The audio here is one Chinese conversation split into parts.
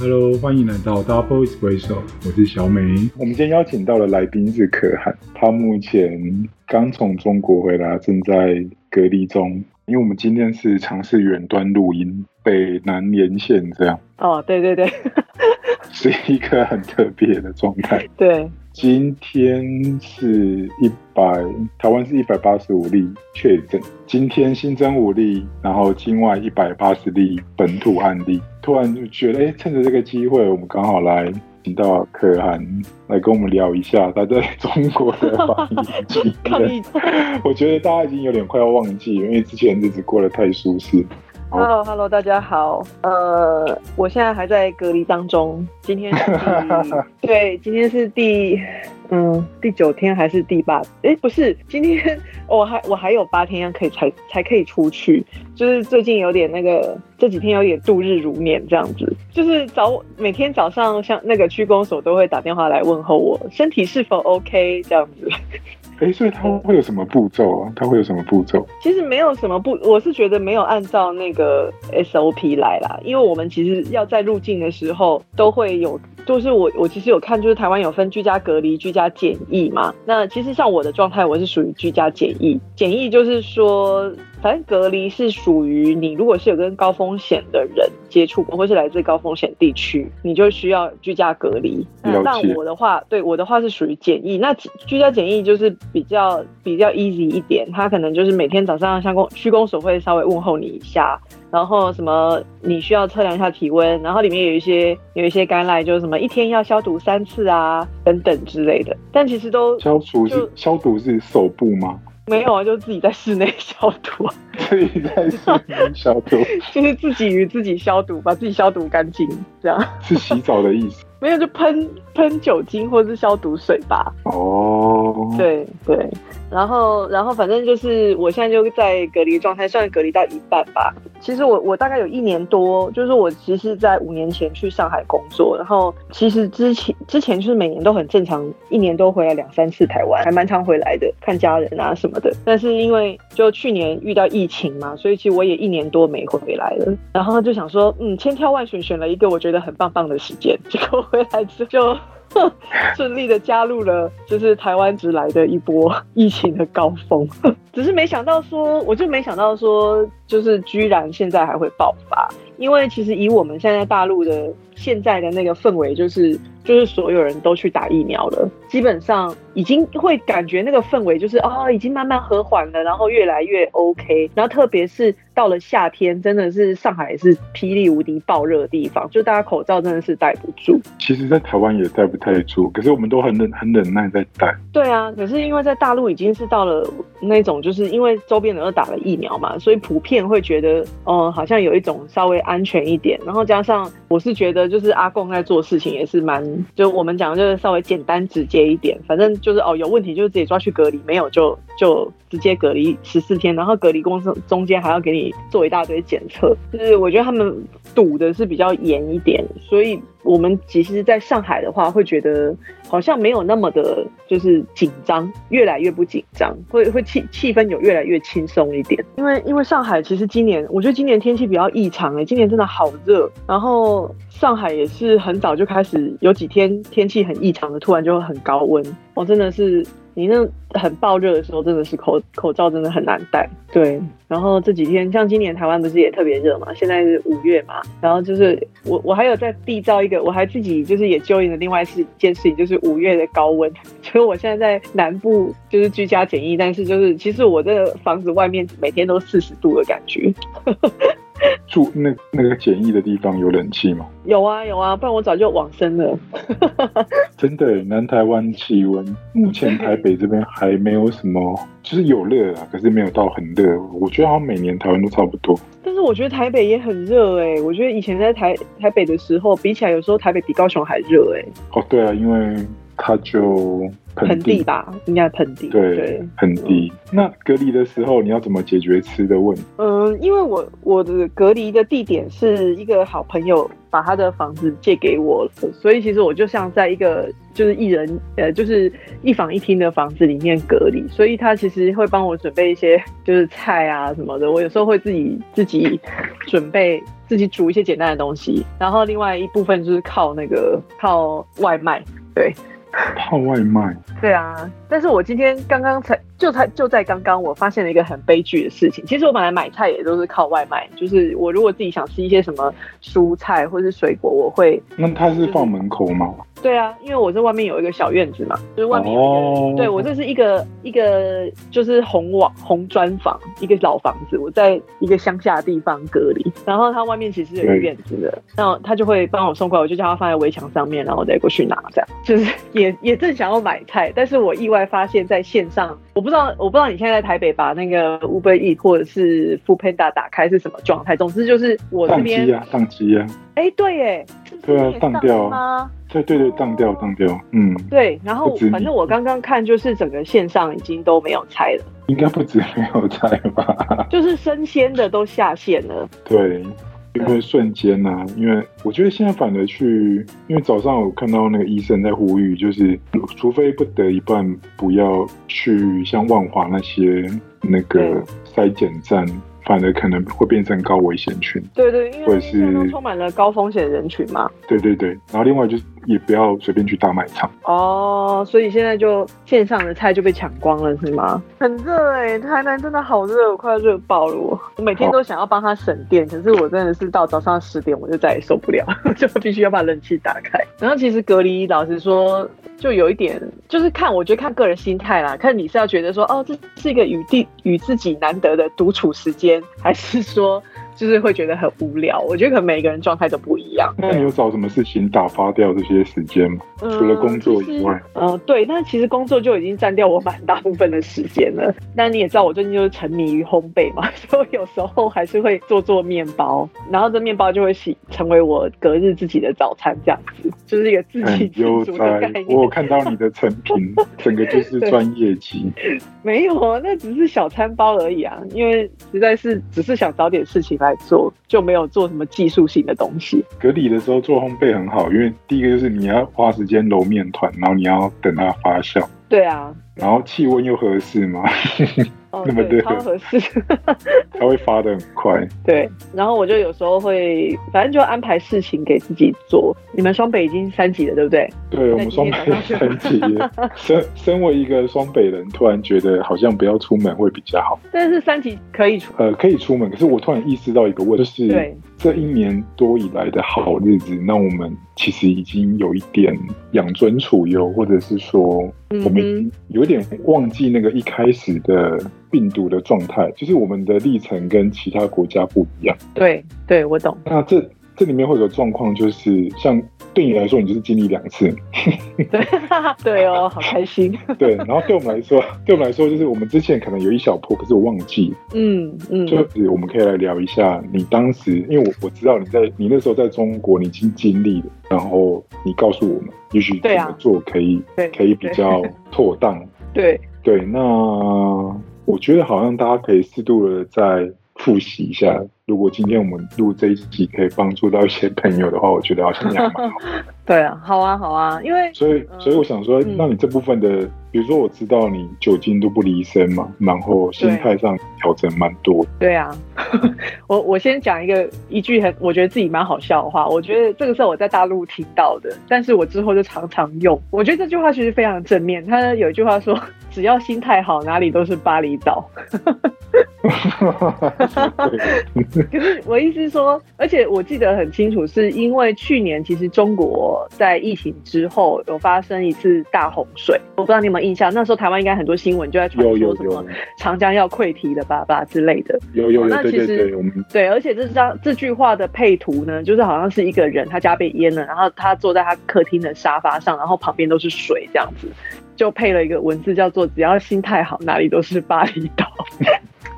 Hello，欢迎来到 Double Espresso，我是小美。我们今天邀请到的来宾是可汗，他目前刚从中国回来，正在隔离中。因为我们今天是尝试远端录音，北南连线这样。哦，对对对，是一个很特别的状态。对，今天是一百，台湾是一百八十五例确诊，今天新增五例，然后境外一百八十例本土案例。突然就觉得，哎，趁着这个机会，我们刚好来请到可汗来跟我们聊一下他在中国的防疫经验。我觉得大家已经有点快要忘记，因为之前日子过得太舒适。Hello，Hello，大家好。呃，我现在还在隔离当中。今天是 对，今天是第嗯第九天还是第八？哎，不是，今天我还我还有八天可以才才可以出去。就是最近有点那个，这几天有点度日如年这样子。就是早每天早上，像那个区公所都会打电话来问候我身体是否 OK 这样子。哎，所以他会有什么步骤啊？他会有什么步骤？其实没有什么步，我是觉得没有按照那个 SOP 来啦。因为我们其实要在入境的时候都会有，就是我我其实有看，就是台湾有分居家隔离、居家检疫嘛。那其实像我的状态，我是属于居家检疫。检疫就是说。反正隔离是属于你，如果是有跟高风险的人接触过，或是来自高风险地区，你就需要居家隔离。那我的话，对我的话是属于简易。那居家简易就是比较比较 easy 一点，他可能就是每天早上像公区公所会稍微问候你一下，然后什么你需要测量一下体温，然后里面有一些有一些干赖，就是什么一天要消毒三次啊等等之类的。但其实都消毒是消毒是手部吗？没有啊，就自己在室内消毒。自己在室内消毒，就是自己与自己消毒，把自己消毒干净，这样。是洗澡的意思。没有，就喷喷酒精或者是消毒水吧。哦，对对，然后然后反正就是我现在就在隔离状态，算隔离到一半吧。其实我我大概有一年多，就是我其实，在五年前去上海工作，然后其实之前之前就是每年都很正常，一年都回来两三次台湾，还蛮常回来的，看家人啊什么的。但是因为就去年遇到疫情嘛，所以其实我也一年多没回来了。然后就想说，嗯，千挑万选选了一个我觉得很棒棒的时间，结果。回来之后就 顺利的加入了，就是台湾直来的一波 疫情的高峰，只是没想到说，我就没想到说，就是居然现在还会爆发，因为其实以我们现在大陆的现在的那个氛围，就是就是所有人都去打疫苗了，基本上。已经会感觉那个氛围就是哦，已经慢慢和缓了，然后越来越 OK。然后特别是到了夏天，真的是上海是霹雳无敌爆热的地方，就大家口罩真的是戴不住。其实，在台湾也戴不太住，可是我们都很忍很忍耐在戴。对啊，可是因为在大陆已经是到了那种，就是因为周边人都打了疫苗嘛，所以普遍会觉得，嗯，好像有一种稍微安全一点。然后加上我是觉得，就是阿贡在做事情也是蛮，就我们讲就是稍微简单直接一点，反正。就是哦，有问题就是直接抓去隔离，没有就就直接隔离十四天，然后隔离公司中间还要给你做一大堆检测。就是我觉得他们堵的是比较严一点，所以我们其实在上海的话，会觉得好像没有那么的，就是紧张，越来越不紧张，会会气气氛有越来越轻松一点。因为因为上海其实今年，我觉得今年天气比较异常哎，今年真的好热，然后。上海也是很早就开始有几天天气很异常的，突然就会很高温。我真的是你那很爆热的时候，真的是口口罩真的很难戴。对，然后这几天像今年台湾不是也特别热嘛？现在是五月嘛，然后就是我我还有在缔造一个，我还自己就是也揪引了另外是一件事情，就是五月的高温。所以我现在在南部就是居家检疫，但是就是其实我这个房子外面每天都四十度的感觉。住那那个简易的地方有冷气吗？有啊有啊，不然我早就往生了。真的，南台湾气温目前台北这边还没有什么，就是有热啊，可是没有到很热。我觉得好像每年台湾都差不多。但是我觉得台北也很热哎，我觉得以前在台台北的时候，比起来有时候台北比高雄还热哎。哦，对啊，因为它就。盆地吧，应该盆地。对，盆地。那隔离的时候，你要怎么解决吃的问题？嗯，因为我我的隔离的地点是一个好朋友把他的房子借给我，所以其实我就像在一个就是一人呃就是一房一厅的房子里面隔离，所以他其实会帮我准备一些 就是菜啊什么的，我有时候会自己自己准备。自己煮一些简单的东西，然后另外一部分就是靠那个靠外卖，对。泡外卖，对啊，但是我今天刚刚才就才就在刚刚，我发现了一个很悲剧的事情。其实我本来买菜也都是靠外卖，就是我如果自己想吃一些什么蔬菜或是水果，我会。那他是放门口吗？对啊，因为我在外面有一个小院子嘛，就是外面有一个，对我这是一个一个就是红网红砖房，一个老房子，我在一个乡下的地方隔离，然后它外面其实有院子的，然后他就会帮我送过来，我就叫他放在围墙上面，然后再过去拿，这样。就是也也正想要买菜，但是我意外发现在线上，我不知道我不知道你现在在台北把那个 Uber E 或者是 Food Panda 打开是什么状态，总之就是我这边宕机啊，宕机啊，哎对耶，对啊，宕掉吗？对对对，当掉当掉，嗯，对，然后反正我刚刚看，就是整个线上已经都没有拆了，应该不止没有拆吧？就是生鲜的都下线了。对，因为瞬间呐，因为我觉得现在反而去，因为早上我看到那个医生在呼吁，就是除非不得已，不然不要去像万华那些那个筛检站。反而可能会变成高危险群，对对，因为现在都充满了高风险人群嘛。对对对，然后另外就是也不要随便去大卖场。哦，所以现在就线上的菜就被抢光了，是吗？很热哎，台南真的好热，我快要热爆了。我我每天都想要帮他省电，可是我真的是到早上十点我就再也受不了，就必须要把冷气打开。然后其实隔离，老实说。就有一点，就是看，我觉得看个人心态啦。看你是要觉得说，哦，这是一个与地与自己难得的独处时间，还是说？就是会觉得很无聊，我觉得可能每个人状态都不一样。那你有找什么事情打发掉这些时间吗？除了工作以外，嗯，对，那其实工作就已经占掉我蛮大部分的时间了。那你也知道，我最近就是沉迷于烘焙嘛，所以有时候还是会做做面包，然后这面包就会洗成为我隔日自己的早餐，这样子就是一个自给自足的概念。我有看到你的成品，整个就是专业级。没有，那只是小餐包而已啊，因为实在是只是想找点事情来。来做就没有做什么技术性的东西。隔离的时候做烘焙很好，因为第一个就是你要花时间揉面团，然后你要等它发酵。对啊。然后气温又合适嘛，那么对，超合适，它会发的很快。对，然后我就有时候会，反正就安排事情给自己做。你们双北已经三级了，对不对？对，我们双北三级。身身为一个双北人，突然觉得好像不要出门会比较好。但是三级可以出，呃，可以出门。可是我突然意识到一个问题，就是这一年多以来的好日子，那我们其实已经有一点养尊处优，或者是说。我们有点忘记那个一开始的病毒的状态，就是我们的历程跟其他国家不一样。对，对我懂。那这这里面会有个状况，就是像对你来说，你就是经历两次。对，对哦，好开心。对，然后对我们来说，对我们来说，就是我们之前可能有一小波，可是我忘记。嗯嗯。就是我们可以来聊一下，你当时，因为我我知道你在你那时候在中国，你已经经历了，然后你告诉我们。也许怎么做可以可以比较妥当？对对，那我觉得好像大家可以适度的再复习一下。如果今天我们录这一集可以帮助到一些朋友的话，我觉得好像也蛮好。对啊，好啊，好啊，因为所以所以我想说，那你这部分的，比如说我知道你酒精都不离身嘛，然后心态上调整蛮多。对啊，我我先讲一个一句很我觉得自己蛮好笑的话，我觉得这个是我在大陆听到的，但是我之后就常常用。我觉得这句话其实非常正面。他有一句话说：“只要心态好，哪里都是巴厘岛。”可是我意思是说，而且我记得很清楚，是因为去年其实中国在疫情之后有发生一次大洪水，我不知道你有没有印象？那时候台湾应该很多新闻就在传说什么长江要溃堤了吧吧之类的。有有有，那其实对，而且这张这句话的配图呢，就是好像是一个人他家被淹了，然后他坐在他客厅的沙发上，然后旁边都是水这样子，就配了一个文字叫做“只要心态好，哪里都是巴厘岛”。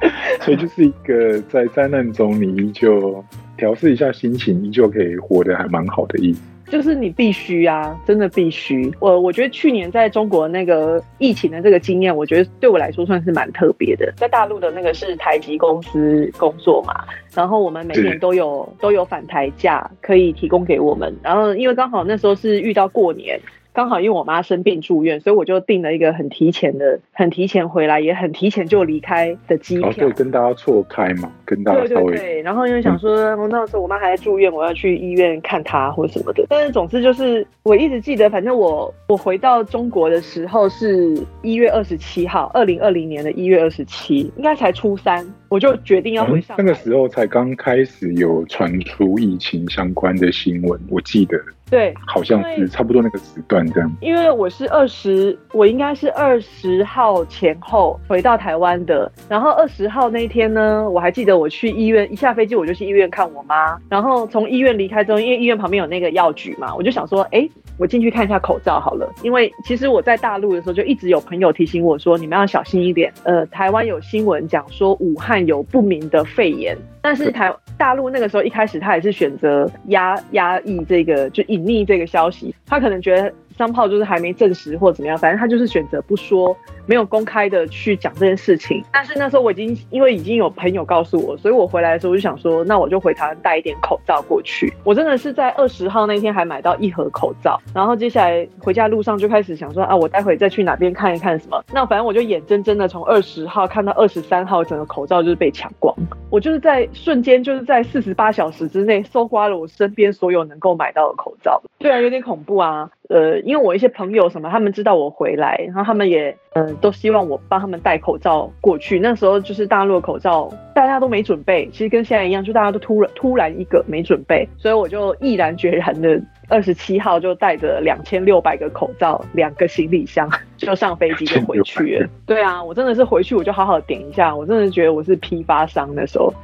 所以就是一个在灾难中，你依旧调试一下心情，依旧可以活得还蛮好的意思。就是你必须啊，真的必须。我我觉得去年在中国那个疫情的这个经验，我觉得对我来说算是蛮特别的。在大陆的那个是台籍公司工作嘛，然后我们每年都有都有返台假可以提供给我们。然后因为刚好那时候是遇到过年。刚好因为我妈生病住院，所以我就订了一个很提前的、很提前回来，也很提前就离开的机票。哦，对，跟大家错开嘛，跟大家对稍微对对，然后因为想说，我那时候我妈还在住院，我要去医院看她或什么的。但是总之就是，我一直记得，反正我我回到中国的时候是一月二十七号，二零二零年的一月二十七，应该才初三，我就决定要回上海。嗯那个时候才刚开始有传出疫情相关的新闻，我记得对，好像是差不多那个时段这样。因为我是二十，我应该是二十号前后回到台湾的。然后二十号那一天呢，我还记得我去医院，一下飞机我就去医院看我妈。然后从医院离开之后，因为医院旁边有那个药局嘛，我就想说，哎，我进去看一下口罩好了。因为其实我在大陆的时候就一直有朋友提醒我说，你们要小心一点。呃，台湾有新闻讲说武汉有不明的肺炎，但是台大陆那个时候一开始他也是选择压压抑这个，就隐匿这个消息，他可能觉得商炮就是还没证实或怎么样，反正他就是选择不说，没有公开的去讲这件事情。但是那时候我已经因为已经有朋友告诉我，所以我回来的时候我就想说，那我就回台湾带一点口罩过去。我真的是在二十号那天还买到一盒口罩，然后接下来回家路上就开始想说啊，我待会再去哪边看一看什么。那反正我就眼睁睁的从二十号看到二十三号，整个口罩就是被抢光。我就是在瞬间，就是在四十八小时之内搜刮了我身边所有能够买到的口罩。虽然，有点恐怖啊。呃，因为我一些朋友什么，他们知道我回来，然后他们也呃都希望我帮他们戴口罩过去。那时候就是大陆口罩，大家都没准备，其实跟现在一样，就大家都突然突然一个没准备，所以我就毅然决然的。二十七号就带着两千六百个口罩，两个行李箱就上飞机就回去了。对啊，我真的是回去我就好好点一下，我真的觉得我是批发商那时候。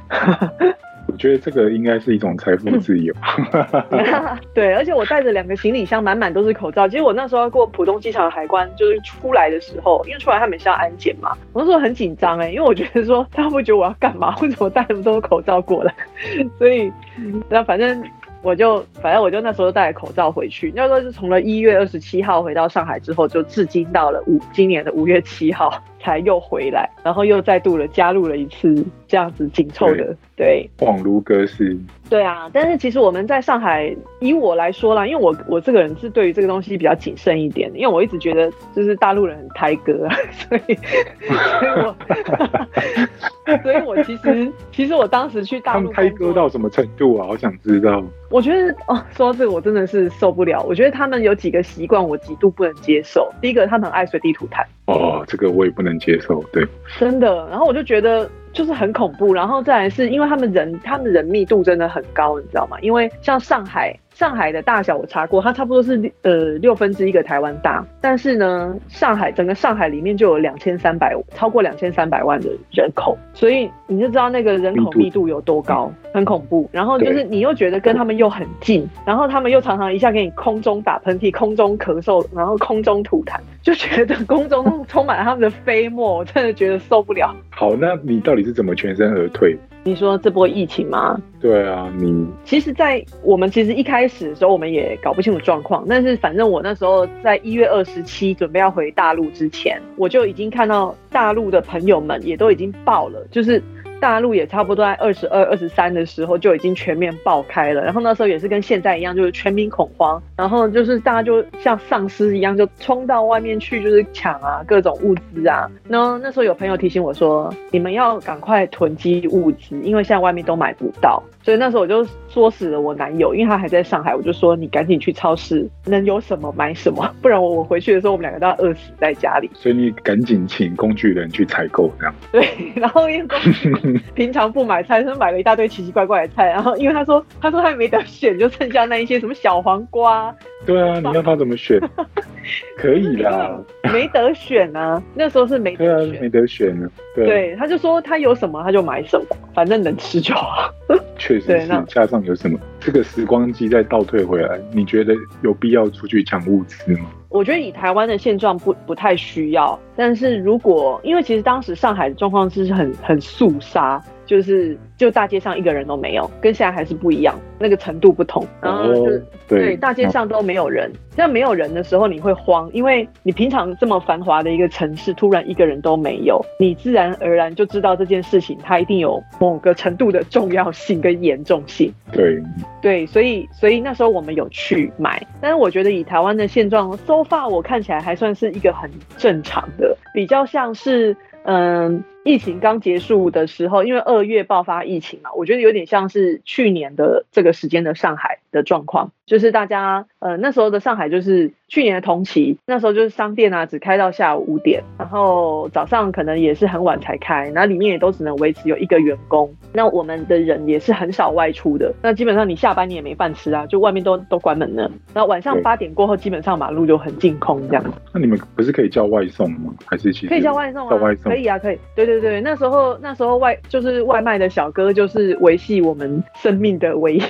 我觉得这个应该是一种财富自由。对，而且我带着两个行李箱，满满都是口罩。其实我那时候过浦东机场的海关，就是出来的时候，因为出来他们是要安检嘛，我那时候很紧张哎，因为我觉得说他会觉得我要干嘛？为什么带那么多口罩过来？所以，那反正。我就反正我就那时候戴口罩回去，那时候是从了一月二十七号回到上海之后，就至今到了五今年的五月七号才又回来，然后又再度的加入了一次这样子紧凑的对恍如隔世。对啊，但是其实我们在上海，以我来说啦，因为我我这个人是对于这个东西比较谨慎一点，因为我一直觉得就是大陆人很胎哥，所以所以我 所以我其实其实我当时去大陆他们胎哥到什么程度啊？好想知道。我觉得哦，说到这个我真的是受不了。我觉得他们有几个习惯我极度不能接受。第一个，他们很爱随地吐痰。哦，这个我也不能接受。对，真的。然后我就觉得就是很恐怖。然后再来是因为他们人，他们人密度真的很高，你知道吗？因为像上海。上海的大小我查过，它差不多是呃六分之一个台湾大，但是呢，上海整个上海里面就有两千三百超过两千三百万的人口，所以你就知道那个人口密度有多高，很恐怖。然后就是你又觉得跟他们又很近，然后他们又常常一下给你空中打喷嚏、空中咳嗽，然后空中吐痰，就觉得空中充满了他们的飞沫，我真的觉得受不了。好，那你到底是怎么全身而退？你说这波疫情吗？对啊，你其实，在我们其实一开始的时候，我们也搞不清楚状况。但是，反正我那时候在一月二十七准备要回大陆之前，我就已经看到大陆的朋友们也都已经爆了，就是大陆也差不多在二十二、二十三的时候就已经全面爆开了。然后那时候也是跟现在一样，就是全民恐慌，然后就是大家就像丧尸一样，就冲到外面去，就是抢啊各种物资啊。那那时候有朋友提醒我说，你们要赶快囤积物资，因为现在外面都买不到。所以那时候我就唆使了我男友，因为他还在上海，我就说你赶紧去超市，能有什么买什么，不然我我回去的时候我们两个都要饿死在家里。所以你赶紧请工具人去采购，这样。对，然后因为工具人 平常不买菜，他买了一大堆奇奇怪怪的菜，然后因为他说他说他没得选，就剩下那一些什么小黄瓜。对啊，你让他怎么选？可以啦，没得选啊，那时候是没得选，没得选呢。对，他就说他有什么他就买什么，反正能吃就好。确实是，加上有什么这个时光机再倒退回来，你觉得有必要出去抢物资吗？我觉得以台湾的现状不不太需要，但是如果因为其实当时上海的状况是很很肃杀，就是就大街上一个人都没有，跟现在还是不一样，那个程度不同。然后就、哦对对，大街上都没有人。那没有人的时候，你会慌，因为你平常这么繁华的一个城市，突然一个人都没有，你自然而然就知道这件事情它一定有某个程度的重要性跟严重性。对，对，所以所以那时候我们有去买，但是我觉得以台湾的现状，so far 我看起来还算是一个很正常的，比较像是嗯。疫情刚结束的时候，因为二月爆发疫情嘛，我觉得有点像是去年的这个时间的上海的状况，就是大家呃那时候的上海就是去年的同期，那时候就是商店啊只开到下午五点，然后早上可能也是很晚才开，然后里面也都只能维持有一个员工，那我们的人也是很少外出的，那基本上你下班你也没饭吃啊，就外面都都关门了，然后晚上八点过后，基本上马路就很净空这样。那你们不是可以叫外送吗？还是其实可以叫外送啊，叫外送可以啊，可以。对对对，那时候那时候外就是外卖的小哥，就是维系我们生命的唯一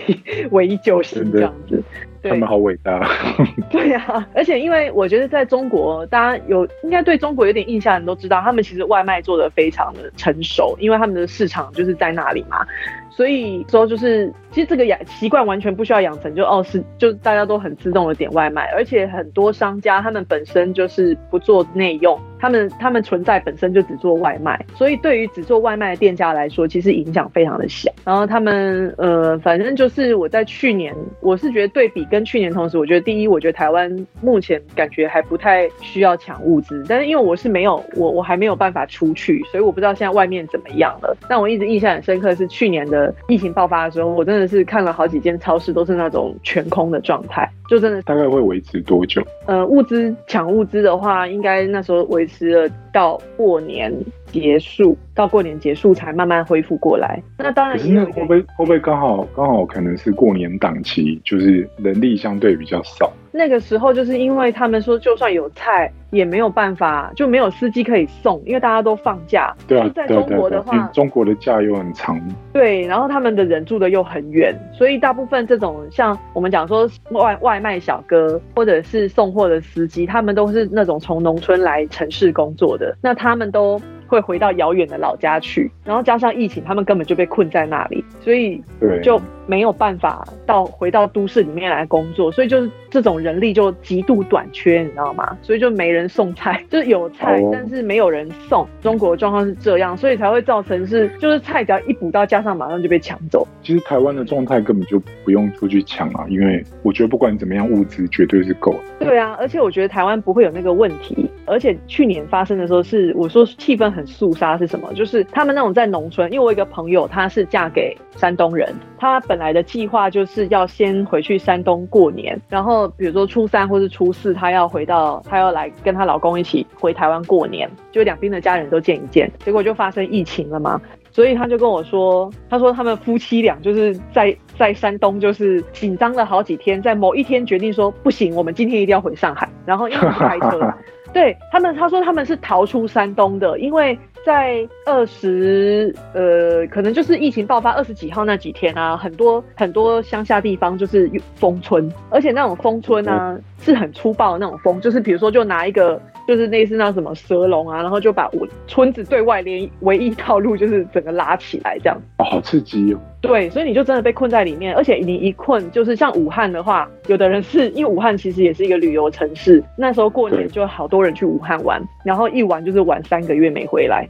唯一救星这样子。对他们好伟大。对呀、而且因为我觉得在中国，大家有应该对中国有点印象的人都知道，他们其实外卖做的非常的成熟，因为他们的市场就是在那里嘛。所以说就是，其实这个养习惯完全不需要养成，就哦是就大家都很自动的点外卖，而且很多商家他们本身就是不做内用，他们他们存在本身就只做外卖，所以对于只做外卖的店家来说，其实影响非常的小。然后他们呃，反正就是我在去年，我是觉得对比跟去年同时，我觉得第一，我觉得台湾目前感觉还不太需要抢物资，但是因为我是没有我我还没有办法出去，所以我不知道现在外面怎么样了。但我一直印象很深刻是去年的疫情爆发的时候，我真的是看了好几间超市都是那种全空的状态，就真的大概会维持多久？呃，物资抢物资的话，应该那时候维吃了到过年结束，到过年结束才慢慢恢复过来。那当然可是会不会会不会刚好刚好可能是过年档期，就是人力相对比较少？那个时候，就是因为他们说，就算有菜，也没有办法，就没有司机可以送，因为大家都放假。对啊就，在中国的话，中国的假又很长。对，然后他们的人住的又很远，所以大部分这种像我们讲说外外卖小哥或者是送货的司机，他们都是那种从农村来城市工作的，那他们都会回到遥远的老家去，然后加上疫情，他们根本就被困在那里，所以对，就没有办法到回到都市里面来工作，所以就是这种人力就极度短缺，你知道吗？所以就没人送菜，就是有菜，哦但是没有人送。中国的状况是这样，所以才会造成是就是菜只要一补到架上，马上就被抢走。其实台湾的状态根本就不用出去抢啊，因为我觉得不管怎么样，物资绝对是够的。对啊，而且我觉得台湾不会有那个问题，而且去年发生的时候是我说气氛很肃杀是什么？就是他们那种在农村，因为我一个朋友她是嫁给山东人，她本来的计划就是要先回去山东过年，然后比如说初三或是初四，她要回到她要来跟她老公一起回台湾过年，就两边的家人都见一见，结果就发生疫情了嘛。所以他就跟我说，他说他们夫妻俩就是在在山东就是紧张了好几天，在某一天决定说不行，我们今天一定要回上海，然后因为开车，对他们他说他们是逃出山东的，因为在二十呃可能就是疫情爆发二十几号那几天啊，很多很多乡下地方就是封村，而且那种封村啊是很粗暴的那种封，就是比如说就拿一个。就是类似那什么蛇龙啊，然后就把我村子对外连唯一道路就是整个拉起来这样。哦，好刺激哦！对，所以你就真的被困在里面，而且你一困就是像武汉的话，有的人是因为武汉其实也是一个旅游城市，那时候过年就好多人去武汉玩，然后一玩就是玩三个月没回来，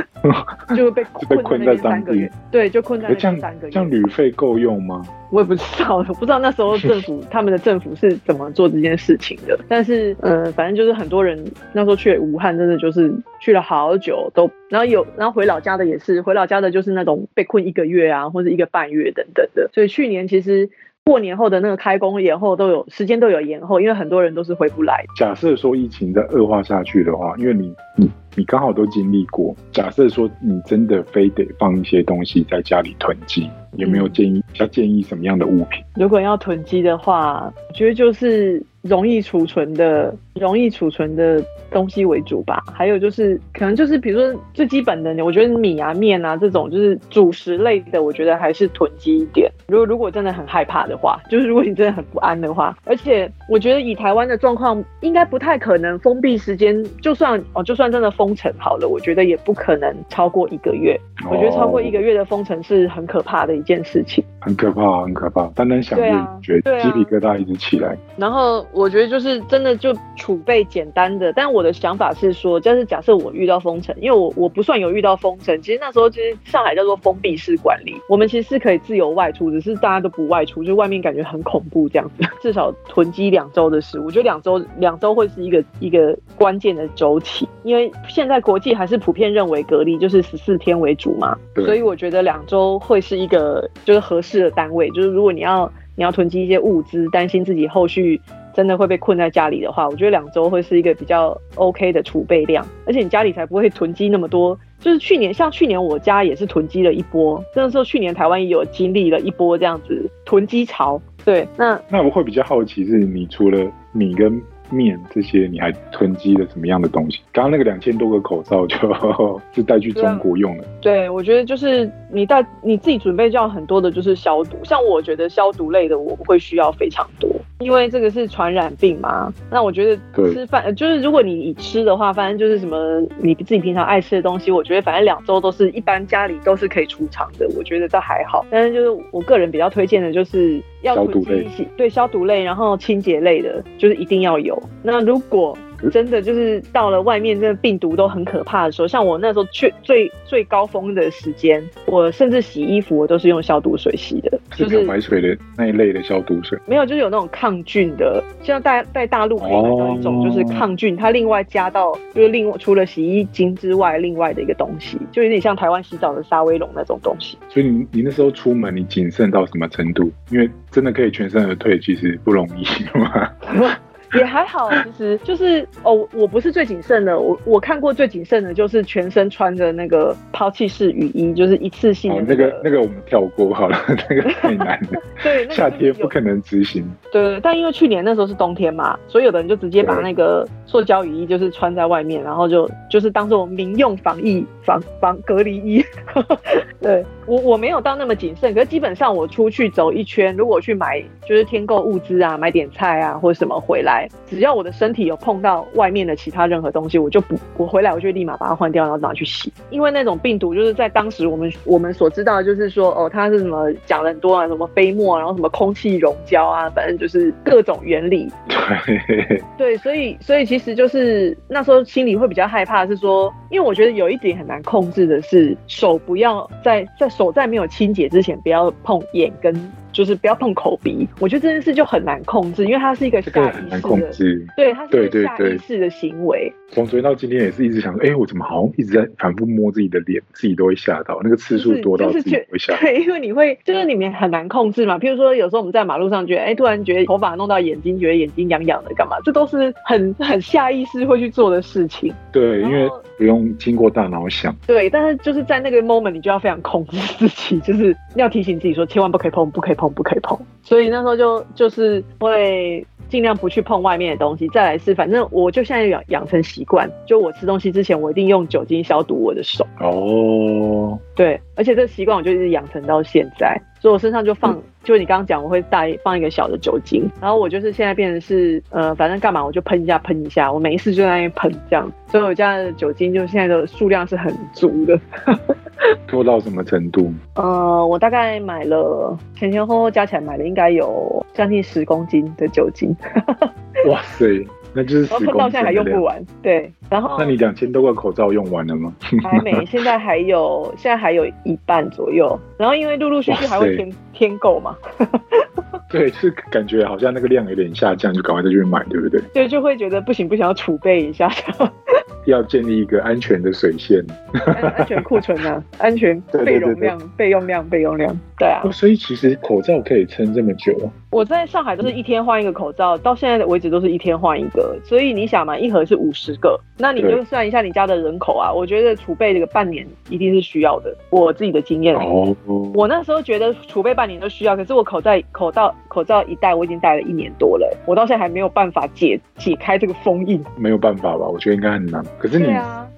就被就被困困在那边在当地三个月。对，就困在那可这样三个这样。旅费够用吗？我也不知道，我不知道那时候政府 他们的政府是怎么做这件事情的。但是，呃，反正就是很多人那时候去武汉，真的就是去了好久都，然后有然后回老家的也是，回老家的就是那种被困一个月啊，或者一个半月等等的。所以去年其实过年后的那个开工延后都有时间都有延后，因为很多人都是回不来。假设说疫情再恶化下去的话，因为你你你刚好都经历过，假设说你真的非得放一些东西在家里囤积，有没有嗯建议要建议什么样的物品？如果要囤积的话，我觉得就是容易储存的、容易储存的东西为主吧。还有就是，可能就是比如说最基本的，我觉得米啊、面啊这种就是主食类的，我觉得还是囤积一点。如果如果真的很害怕的话，就是如果你真的很不安的话，而且我觉得以台湾的状况，应该不太可能封闭时间，就算哦，就算算真的封城好了，我觉得也不可能超过一个月。我觉得超过一个月的封城是很可怕的一件事情，很可怕，很可怕。单单想就觉得鸡皮疙瘩一直起来。然后我觉得就是真的就储备简单的，但我的想法是说，就是假设我遇到封城，因为我我不算有遇到封城，其实那时候其实上海叫做封闭式管理，我们其实是可以自由外出，只是大家都不外出，就外面感觉很恐怖这样子。至少囤积两周的食物，我觉得两周两周会是一个一个关键的周期，因为现在国际还是普遍认为隔离就是十四天为主嘛，所以我觉得两周会是一个就是合适的单位，就是如果你要你要囤积一些物资，担心自己后续真的会被困在家里的话，我觉得两周会是一个比较 OK 的储备量，而且你家里才不会囤积那么多。就是去年，像去年我家也是囤积了一波，那时候去年台湾也有经历了一波这样子囤积潮。对，那那我会比较好奇，是你除了你跟。面这些你还囤积了什么样的东西？刚刚那个两千多个口罩就 是带去中国用的。对，我觉得就是你带你自己准备就要很多的，就是消毒。像我觉得消毒类的我会需要非常多，因为这个是传染病嘛。那我觉得吃饭就是如果你吃的话，反正就是什么你自己平常爱吃的东西，我觉得反正两周都是一般家里都是可以出厂的，我觉得倒还好。但是就是我个人比较推荐的就是要消毒类，对消毒类，然后清洁类的，就是一定要有。那如果真的就是到了外面，这个病毒都很可怕的时候，像我那时候去最最高峰的时间，我甚至洗衣服我都是用消毒水洗的，就是漂白水的那一类的消毒水。没有，就是有那种抗菌的，像在在大陆可以买到一种，就是抗菌，它另外加到就是另外除了洗衣精之外，另外的一个东西，就有点像台湾洗澡的沙威龙那种东西。所以你你那时候出门，你谨慎到什么程度？因为真的可以全身而退，其实不容易嘛。也还好，其实就是哦，我不是最谨慎的，我我看过最谨慎的就是全身穿着那个抛弃式雨衣，就是一次性。那个那个我们跳过好了，那个太难了。对，夏天不可能执行。对，但因为去年那时候是冬天嘛，所以有的人就直接把那个塑胶雨衣就是穿在外面，然后就就是当做民用防疫防防隔离衣。对我我没有到那么谨慎，可是基本上我出去走一圈，如果去买就是添购物资啊，买点菜啊或者什么回来。只要我的身体有碰到外面的其他任何东西，我就不我回来我就立马把它换掉，然后拿去洗。因为那种病毒就是在当时我们我们所知道就是说哦，它是什么讲了很多啊，什么飞沫，然后什么空气溶胶啊，反正就是各种原理。对对，所以所以其实就是那时候心里会比较害怕，是说因为我觉得有一点很难控制的是手不要在在手在没有清洁之前不要碰眼跟。就是不要碰口鼻，我觉得这件事就很难控制，因为它是一个下意识的，对，它是一个下意识的行为。从昨天到今天也是一直想，哎，我怎么好像一直在反复摸自己的脸，自己都会吓到，那个次数多到自己会吓。对，因为你会就是里面很难控制嘛。譬如说，有时候我们在马路上觉得，哎，突然觉得头发弄到眼睛，觉得眼睛痒痒的，干嘛？这都是很很下意识会去做的事情。对，因为不用经过大脑想。对，但是就是在那个 moment，你就要非常控制自己，就是要提醒自己说，千万不可以碰，不可以碰。不可以碰，所以那时候就就是会尽量不去碰外面的东西。再来是，反正我就现在养养成习惯，就我吃东西之前，我一定用酒精消毒我的手。哦，对，而且这个习惯我就一直养成到现在。所以我身上就放，就是你刚刚讲，我会带放一个小的酒精，然后我就是现在变成是，呃，反正干嘛我就喷一下喷一下，我每一次就在那边喷这样，所以我家的酒精就现在的数量是很足的。多到什么程度？呃，我大概买了前前后后加起来买了应该有将近十公斤的酒精。哇塞！那就是十到现在还用不完，对。然后，那你两千多个口罩用完了吗？还没，现在还有，现在还有一半左右。然后因为陆陆续续还会添添购嘛。对，是感觉好像那个量有点下降，就赶快再去买，对不对？对，就会觉得不行，不行，要储备一下。要建立一个安全的水线，安全库存啊，安全备容量、备用量、备用量。对啊，所以其实口罩可以撑这么久。我在上海都是一天换一个口罩，到现在为止都是一天换一个。所以你想嘛，一盒是五十个，那你就算一下你家的人口啊，我觉得储备这个半年一定是需要的。我自己的经验，哦，我那时候觉得储备半年都需要，可是我口罩口罩口罩一戴，我已经戴了一年多了，我到现在还没有办法解解开这个封印。没有办法吧？我觉得应该很难。可是你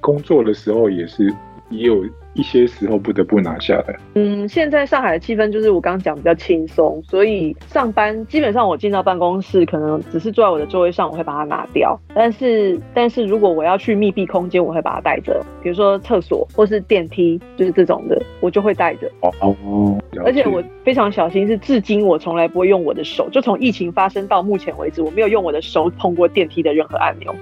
工作的时候也是也有。一些时候不得不拿下来？嗯，现在上海的气氛就是我刚刚讲比较轻松，所以上班基本上我进到办公室，可能只是坐在我的座位上，我会把它拿掉。但是，但是如果我要去密闭空间，我会把它带着，比如说厕所或是电梯，就是这种的，我就会带着。哦哦，而且我非常小心，是至今我从来不会用我的手，就从疫情发生到目前为止，我没有用我的手碰过电梯的任何按钮。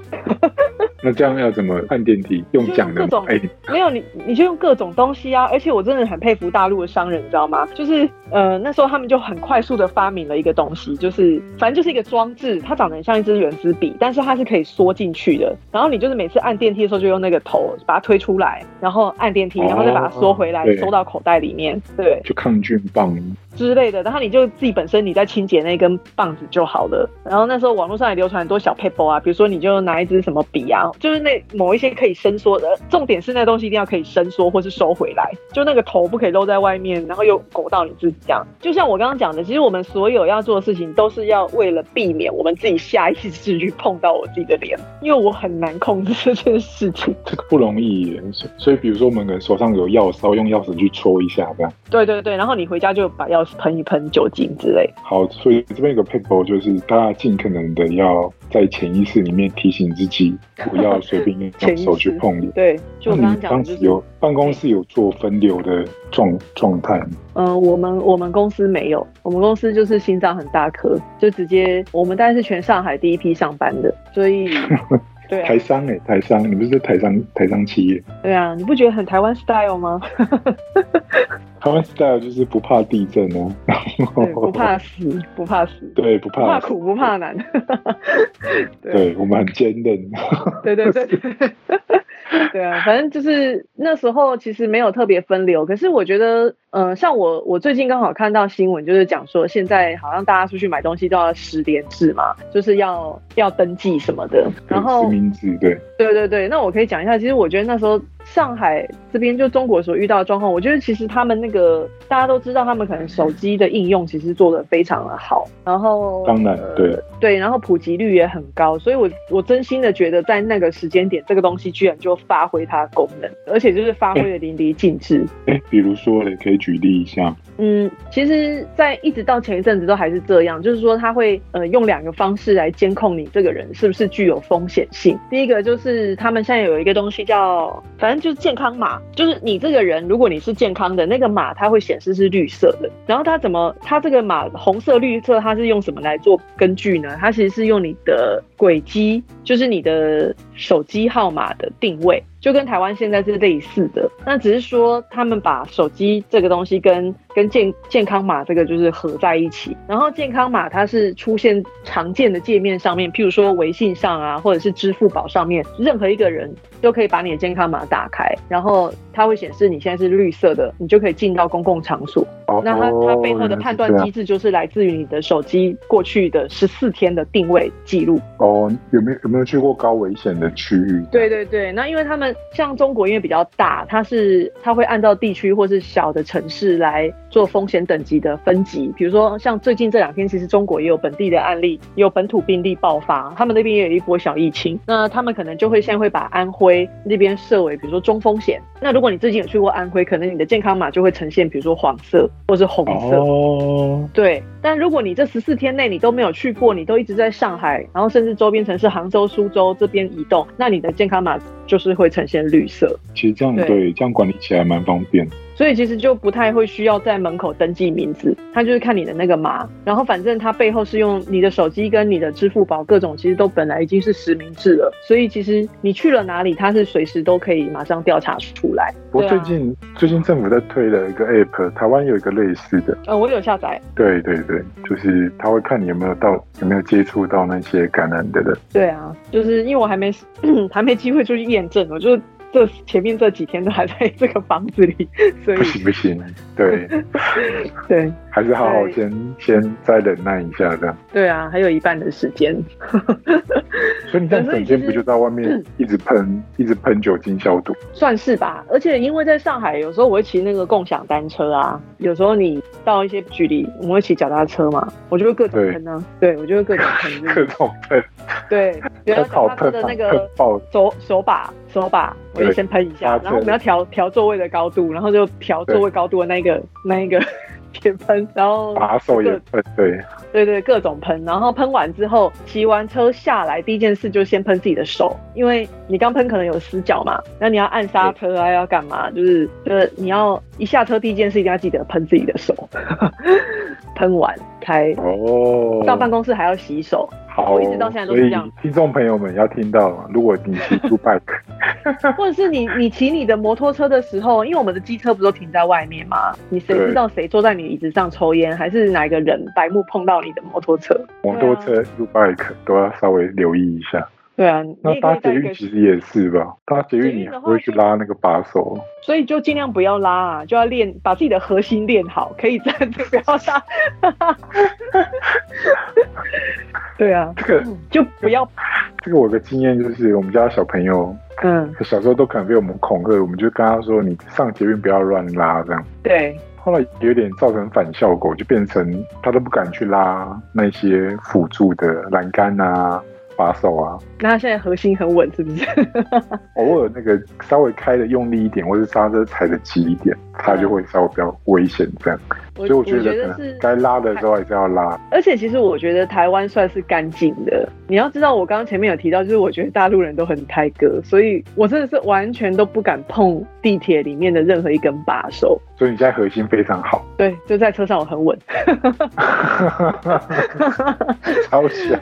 那这样要怎么按电梯？用讲的？各种没有你，你就用各种东西啊！而且我真的很佩服大陆的商人，你知道吗？就是呃那时候他们就很快速的发明了一个东西，就是反正就是一个装置，它长得很像一支圆珠笔，但是它是可以缩进去的。然后你就是每次按电梯的时候，就用那个头把它推出来，然后按电梯，然后再把它缩回来，收到口袋里面。对，就抗菌棒。之类的，然后你就自己本身你在清洁那根棒子就好了。然后那时候网络上也流传很多小 paper 啊，比如说你就拿一支什么笔啊，就是那某一些可以伸缩的，重点是那东西一定要可以伸缩或是收回来，就那个头不可以露在外面，然后又勾到你自己这样。就像我刚刚讲的，其实我们所有要做的事情都是要为了避免我们自己下意识去碰到我自己的脸，因为我很难控制这件事情。这 个不容易，所以比如说我们可能手上有钥匙，用钥匙去戳一下这样。对对对，然后你回家就把钥匙喷一喷酒精之类。好，所以这边有个 paper 就是大家尽可能的要在潜意识里面提醒自己，不要随便用手去碰脸。对，就我刚刚讲，就是有办公室有做分流的状状态。嗯，我们我们公司没有，我们公司就是心脏很大颗，就直接我们大概是全上海第一批上班的，所以。对，台商哎，台商，你不是台商台商企业？对啊，你不觉得很台湾 style 吗？台湾 style 就是不怕地震哦，不怕死，不怕死，对，不怕苦，不怕难。对，我们很坚韧。对对对。对啊，反正就是那时候其实没有特别分流，可是我觉得，嗯，像我我最近刚好看到新闻，就是讲说现在好像大家出去买东西都要十连制嘛，就是要要登记什么的，然后实名制，对，对对对，那我可以讲一下，其实我觉得那时候。上海这边就中国所遇到的状况，我觉得其实他们那个大家都知道，他们可能手机的应用其实做的非常的好，然后当然对对，然后普及率也很高，所以我我真心的觉得在那个时间点，这个东西居然就发挥它的功能，而且就是发挥的淋漓尽致。哎，比如说你可以举例一下。嗯，其实，在一直到前一阵子都还是这样，就是说他会呃用两个方式来监控你这个人是不是具有风险性。第一个就是他们现在有一个东西叫，反正就是健康码，就是你这个人如果你是健康的，那个码它会显示是绿色的。然后它怎么，它这个码红色、绿色，它是用什么来做根据呢？它其实是用你的轨迹，就是你的手机号码的定位。就跟台湾现在是类似的，那只是说他们把手机这个东西跟跟健健康码这个就是合在一起，然后健康码它是出现常见的界面上面，譬如说微信上啊，或者是支付宝上面，任何一个人都可以把你的健康码打开，然后它会显示你现在是绿色的，你就可以进到公共场所。那它它背后的判断机制就是来自于你的手机过去的十四天的定位记录。哦，有没有有没有去过高危险的区域？对对对，那因为他们。像中国因为比较大，它是它会按照地区或是小的城市来做风险等级的分级。比如说像最近这两天，其实中国也有本地的案例，有本土病例爆发，他们那边也有一波小疫情。那他们可能就会现在会把安徽那边设为，比如说中风险。那如果你最近有去过安徽，可能你的健康码就会呈现，比如说黄色或是红色。哦。对。但如果你这十四天内你都没有去过，你都一直在上海，然后甚至周边城市杭州、苏州这边移动，那你的健康码就是会呈现绿色。其实这样对，这样管理起来蛮方便。所以其实就不太会需要在门口登记名字，他就是看你的那个码，然后反正他背后是用你的手机跟你的支付宝各种，其实都本来已经是实名制了，所以其实你去了哪里，他是随时都可以马上调查出来。我最近最近政府在推了一个 app，台湾有一个类似的，呃，我有下载。对对对，就是他会看你有没有到有没有接触到那些感染的人。对啊，就是因为我还没 还没机会出去验证，我就。这前面这几天都还在 这个房子里，所以不行不行，对对，还是好好先先再忍耐一下这样。对啊，还有一半的时间。所以你在整天不就在外面一直喷一直喷酒精消毒？算是吧，而且因为在上海，有时候我会骑那个共享单车啊，有时候你到一些距离，我会骑脚踏车嘛，我就会各种喷呢。对，我就会各种喷，各种喷。对，比如脚踏车的那个手手把。手把，我就对先喷一下然后我们要调调座位的高度，然后就调座位高度的那一个那一个 也喷，然后把手也喷，对，对对，各种喷，然后喷完之后，骑完车下来，第一件事就先喷自己的手，因为你刚喷可能有死角嘛，那你要按刹车啊，要干嘛？就是就是你要一下车第一件事一定要记得喷自己的手，喷完才哦，到办公室还要洗手。好，我一直到现在都是这样听众朋友们要听到，如果你骑 U bike，或者是你你骑你的摩托车的时候，因为我们的机车不都停在外面吗？你谁知道谁坐在你椅子上抽烟，还是哪一个人白目碰到你的摩托车？摩托车 U bike 都要稍微留意一下。对啊，那搭捷运其实也是吧？搭捷运你还会去拉那个把手，所以就尽量不要拉啊，就要练把自己的核心练好，可以站着 不要拉。对啊，这个就不要这个我有个经验就是，我们家小朋友嗯，小时候都可能被我们恐吓，我们就跟他说，你上捷运不要乱拉这样。对后来有点造成反效果，就变成他都不敢去拉那些辅助的栏杆啊、把手啊，那他现在核心很稳，是不是？偶尔那个稍微开的用力一点，或是刹车踩的急一点，它就会稍微比较危险这样。所以我觉得该拉的时候还是要拉。而且其实我觉得台湾算是干净的。你要知道，我刚刚前面有提到，就是我觉得大陆人都很胎哥，所以我真的是完全都不敢碰地铁里面的任何一根把手。所以你现在核心非常好，对，就在车上我很稳，超瞎。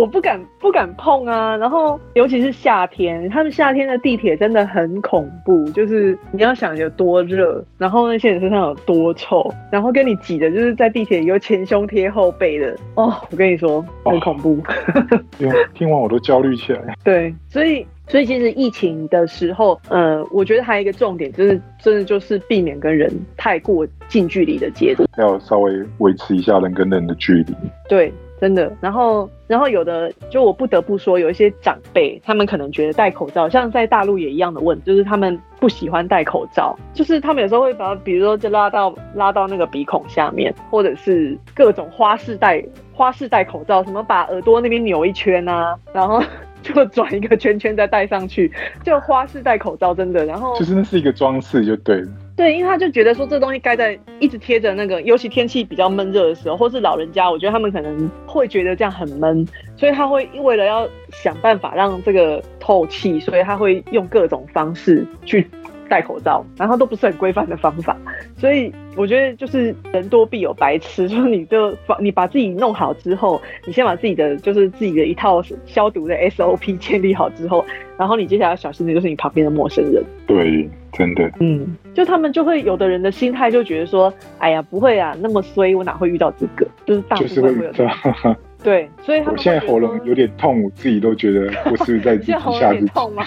我不敢不敢碰啊。然后尤其是夏天，他们夏天的地铁真的很恐怖，就是你要想有多热，然后那些人身上有多臭，然后跟你挤的就是在地铁里又前胸贴后背的哦，我跟你说很恐怖。听听完我都焦虑起来。对，所以所以其实疫情的时候，呃，我觉得还有一个重点，就是真的就是避免跟人太过近距离的接触。要稍微维持一下人跟人的距离。对，真的。然后，然后有的就我不得不说，有一些长辈，他们可能觉得戴口罩，像在大陆也一样的问，就是他们不喜欢戴口罩，就是他们有时候会把，比如说就拉到拉到那个鼻孔下面，或者是各种花式戴花式戴口罩，什么把耳朵那边扭一圈啊，然后。就转一个圈圈再戴上去，就花式戴口罩，真的。然后就是那是一个装饰就对了。对，因为他就觉得说这东西盖在一直贴着那个，尤其天气比较闷热的时候，或是老人家，我觉得他们可能会觉得这样很闷，所以他会为了要想办法让这个透气，所以他会用各种方式去戴口罩，然后都不是很规范的方法，所以我觉得就是人多必有白痴，就是你就你把自己弄好之后，你先把自己的就是自己的一套消毒的 SOP 建立好之后，然后你接下来要小心的就是你旁边的陌生人。对，真的。嗯，就他们就会有的人的心态就觉得说，哎呀，不会啊，那么衰，我哪会遇到这个？就是大部分会有这到种。对，所以他我们现在喉咙有点痛，我自己都觉得我是不是在自己 吓自己？吗？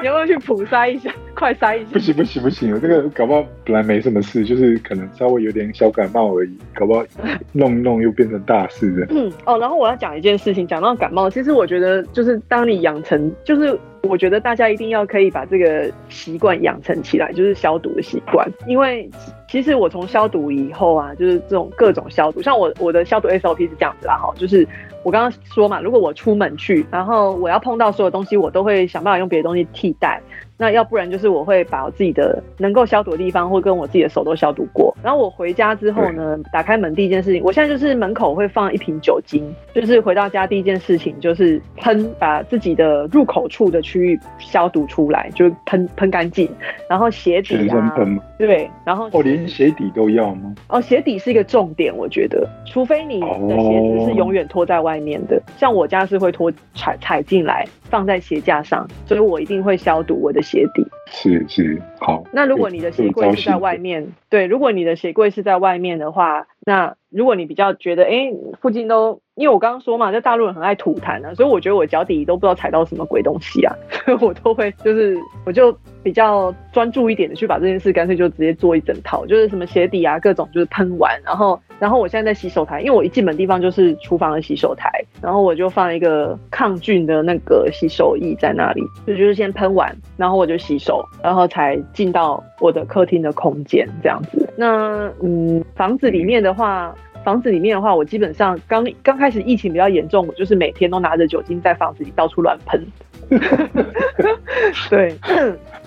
你要不要去普塞一下？快塞一下不！行不行不行，我这个搞不好本来没什么事，就是可能稍微有点小感冒而已，搞不好弄一弄又变成大事了。嗯哦，然后我要讲一件事情，讲到感冒，其实我觉得就是当你养成，就是我觉得大家一定要可以把这个习惯养成起来，就是消毒的习惯。因为其实我从消毒以后啊，就是这种各种消毒，像我我的消毒 SOP 是这样子啦，哈，就是我刚刚说嘛，如果我出门去，然后我要碰到所有东西，我都会想办法用别的东西替代。那要不然就是我会把我自己的能够消毒的地方，或跟我自己的手都消毒过。然后我回家之后呢，打开门第一件事情，我现在就是门口会放一瓶酒精，就是回到家第一件事情就是喷，把自己的入口处的区域消毒出来，就喷喷干净。然后鞋底全身啊，喷吗？对，然后哦，连鞋底都要吗？哦，鞋底是一个重点，我觉得，除非你的鞋子是永远拖在外面的，像我家是会拖踩踩进来，放在鞋架上，所以我一定会消毒我的鞋底。是是，好。那如果你的鞋柜是在外面，对，如果你的鞋柜是在外面的话，那如果你比较觉得，哎，附近都，因为我刚刚说嘛，在大陆人很爱吐痰啊，所以我觉得我脚底都不知道踩到什么鬼东西啊，所以我都会就是我就比较专注一点的去把这件事干脆就直接做一整套，就是什么鞋底啊各种就是喷完，然后然后我现在在洗手台，因为我一进门地方就是厨房的洗手台，然后我就放一个抗菌的那个洗手液在那里，就就是先喷完，然后我就洗手，然后才进到我的客厅的空间这样子。那嗯，房子里面的话。房子里面的话，我基本上刚刚开始疫情比较严重，我就是每天都拿着酒精在房子里到处乱喷。对，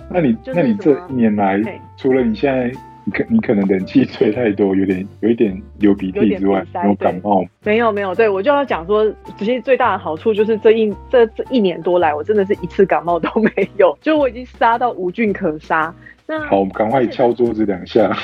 那你那你这一年来，除了你现在你可你可能冷气吹太多，有点有一点流鼻涕之外有感冒没有没有，对我就要讲说，其实最大的好处就是这一这这一年多来，我真的是一次感冒都没有，就我已经杀到无菌可杀。那好，我们赶快敲桌子两下。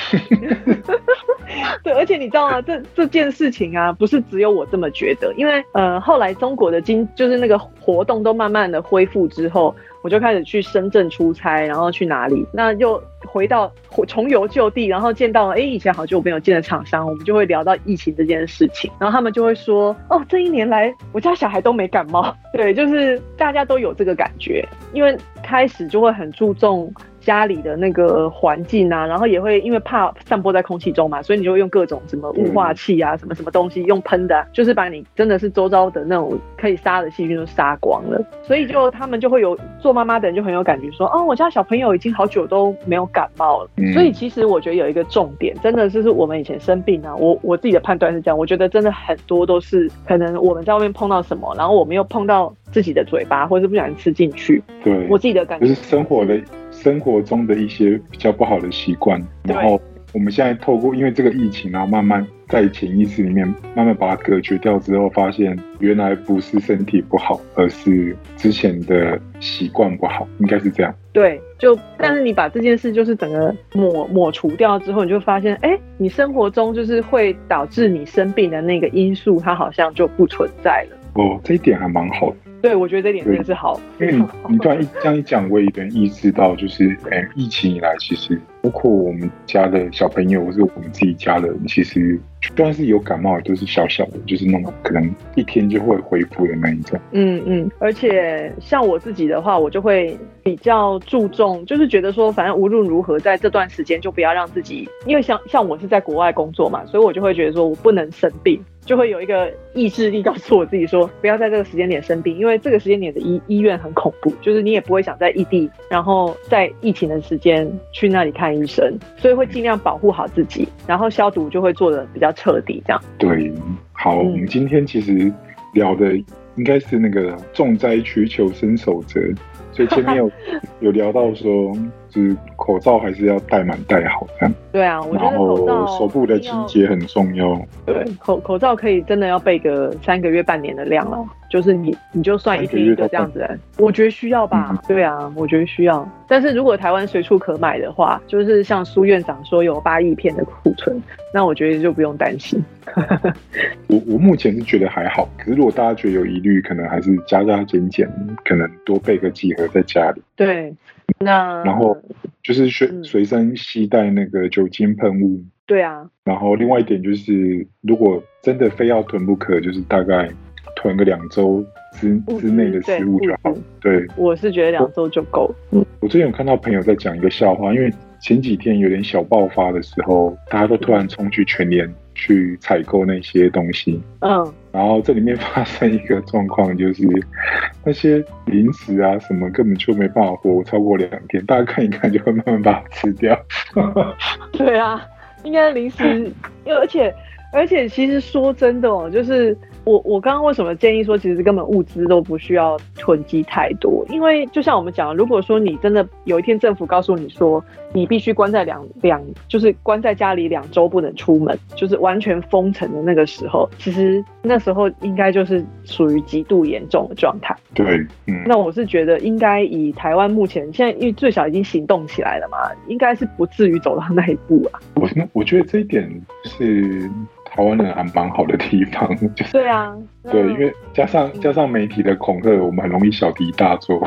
对，而且你知道吗？这这件事情啊，不是只有我这么觉得，因为呃，后来中国的经就是那个活动都慢慢的恢复之后，我就开始去深圳出差，然后去哪里，那又回到重游旧地，然后见到哎以前好久没有见的厂商，我们就会聊到疫情这件事情，然后他们就会说，哦，这一年来我家小孩都没感冒，对，就是大家都有这个感觉，因为开始就会很注重。家里的那个环境啊，然后也会因为怕散播在空气中嘛，所以你就会用各种什么雾化器啊，什么什么东西用喷的啊、就是把你真的是周遭的那种可以杀的细菌都杀光了。所以就他们就会有做妈妈的人就很有感觉说，哦，我家小朋友已经好久都没有感冒了。嗯所以其实我觉得有一个重点，真的就是我们以前生病啊，我我自己的判断是这样，我觉得真的很多都是可能我们在外面碰到什么，然后我们又碰到自己的嘴巴，或者是不小心吃进去。对，我自己的感觉就是生活的生活中的一些比较不好的习惯，然后我们现在透过因为这个疫情，然后慢慢在潜意识里面慢慢把它隔绝掉之后，发现原来不是身体不好，而是之前的习惯不好，应该是这样。对，就但是你把这件事就是整个抹抹除掉之后，你就发现，哎，你生活中就是会导致你生病的那个因素，它好像就不存在了。哦，这一点还蛮好的，对，我觉得这点真的是好，因为你你突然一这样一讲，我也有点意识到，就是哎、疫情以来，其实包括我们家的小朋友，或是我们自己家的人，其实就算是有感冒，都是小小的，就是那种可能一天就会恢复的那一种。嗯嗯，而且像我自己的话，我就会比较注重，就是觉得说，反正无论如何，在这段时间就不要让自己，因为像像我是在国外工作嘛，所以我就会觉得说我不能生病，就会有一个意志力告诉我自己说，不要在这个时间点生病，因为这个时间点的医医院很恐怖，就是你也不会想在异地，然后在疫情的时间去那里看医生，所以会尽量保护好自己，然后消毒就会做的比较彻底，这样。对，好，嗯我们今天其实聊的应该是那个重灾区求生守则，所以前面有 有聊到说，就是口罩还是要戴满戴好这样，对啊，我觉然得口罩后手部的清洁很重要。对，口口罩可以真的要备个三个月、半年的量了，就是你你就算一天一个这样子来，我觉得需要吧？嗯对啊，我觉得需要。但是如果台湾随处可买的话，就是像苏院长说有八亿片的库存，那我觉得就不用担心。我我目前是觉得还好，可是如果大家觉得有疑虑，可能还是加加减减，可能多备个几盒在家里，对，那然后就是随嗯随身携带那个酒精喷雾。对啊，然后另外一点就是，如果真的非要囤不可，就是大概囤个两周之之内的食物就好。对我是觉得两周就够。嗯，我最近有看到朋友在讲一个笑话，因为前几天有点小爆发的时候，大家都突然冲去全联去采购那些东西，嗯，然后这里面发生一个状况，就是那些零食啊什么根本就没办法活超过两天，大家看一看就会慢慢把它吃掉。对啊，应该零食，而且而且其实说真的哦，就是我我刚刚为什么建议说，其实根本物资都不需要囤积太多，因为就像我们讲，如果说你真的有一天政府告诉你说，你必须关在两两，就是关在家里两周不能出门，就是完全封城的那个时候，其实那时候应该就是属于极度严重的状态。对，嗯，那我是觉得应该以台湾目前现在，因为最少已经行动起来了嘛，应该是不至于走到那一步啊。我我觉得这一点是台湾人还蛮好的地方，就是对啊，对，因为加上加上媒体的恐吓，我们很容易小题大做。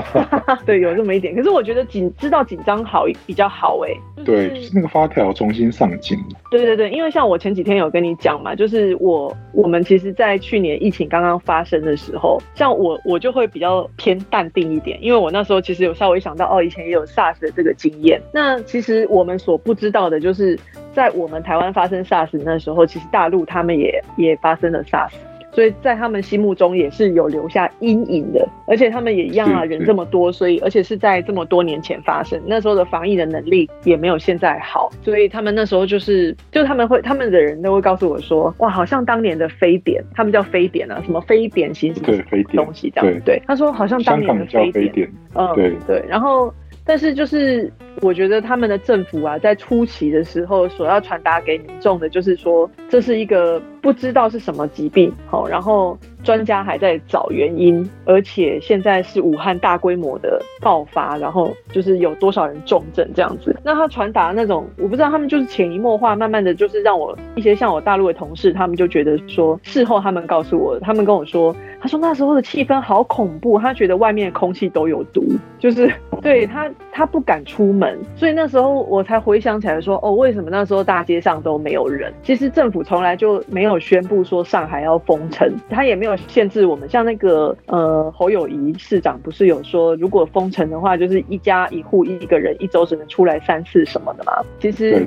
对有这么一点，可是我觉得紧知道紧张好比较好哎、就是对，就是那个发条重新上紧。对对对，因为像我前几天有跟你讲嘛，就是我我们其实，在去年疫情刚刚发生的时候，像我我就会比较偏淡定一点，因为我那时候其实有稍微想到，哦，以前也有 SARS 的这个经验。那其实我们所不知道的就是，在我们台湾发生 SARS 那时候，其实大陆他们也也发生了 SARS。所以在他们心目中也是有留下阴影的。而且他们也一样啊，人这么多，所以而且是在这么多年前发生，那时候的防疫的能力也没有现在好，所以他们那时候就是，就他们会他们的人都会告诉我说，哇，好像当年的非典，他们叫非典啊，什么非典型对非典东西这样，对，他说好像当年的非典，嗯，对对，然后。但是就是，我觉得他们的政府啊，在初期的时候所要传达给民众的，就是说这是一个不知道是什么疾病，好，然后。专家还在找原因，而且现在是武汉大规模的爆发，然后就是有多少人重症这样子。那他传达那种，我不知道他们就是潜移默化，慢慢的就是让我一些像我大陆的同事，他们就觉得说，事后他们告诉我，他们跟我说，他说那时候的气氛好恐怖，他觉得外面的空气都有毒，就是 对他他不敢出门，所以那时候我才回想起来说，哦，为什么那时候大街上都没有人？其实政府从来就没有宣布说上海要封城，他也没有。限制我们，像那个呃侯友谊市长不是有说，如果封城的话，就是一家一户一个人一周只能出来三次什么的吗。其实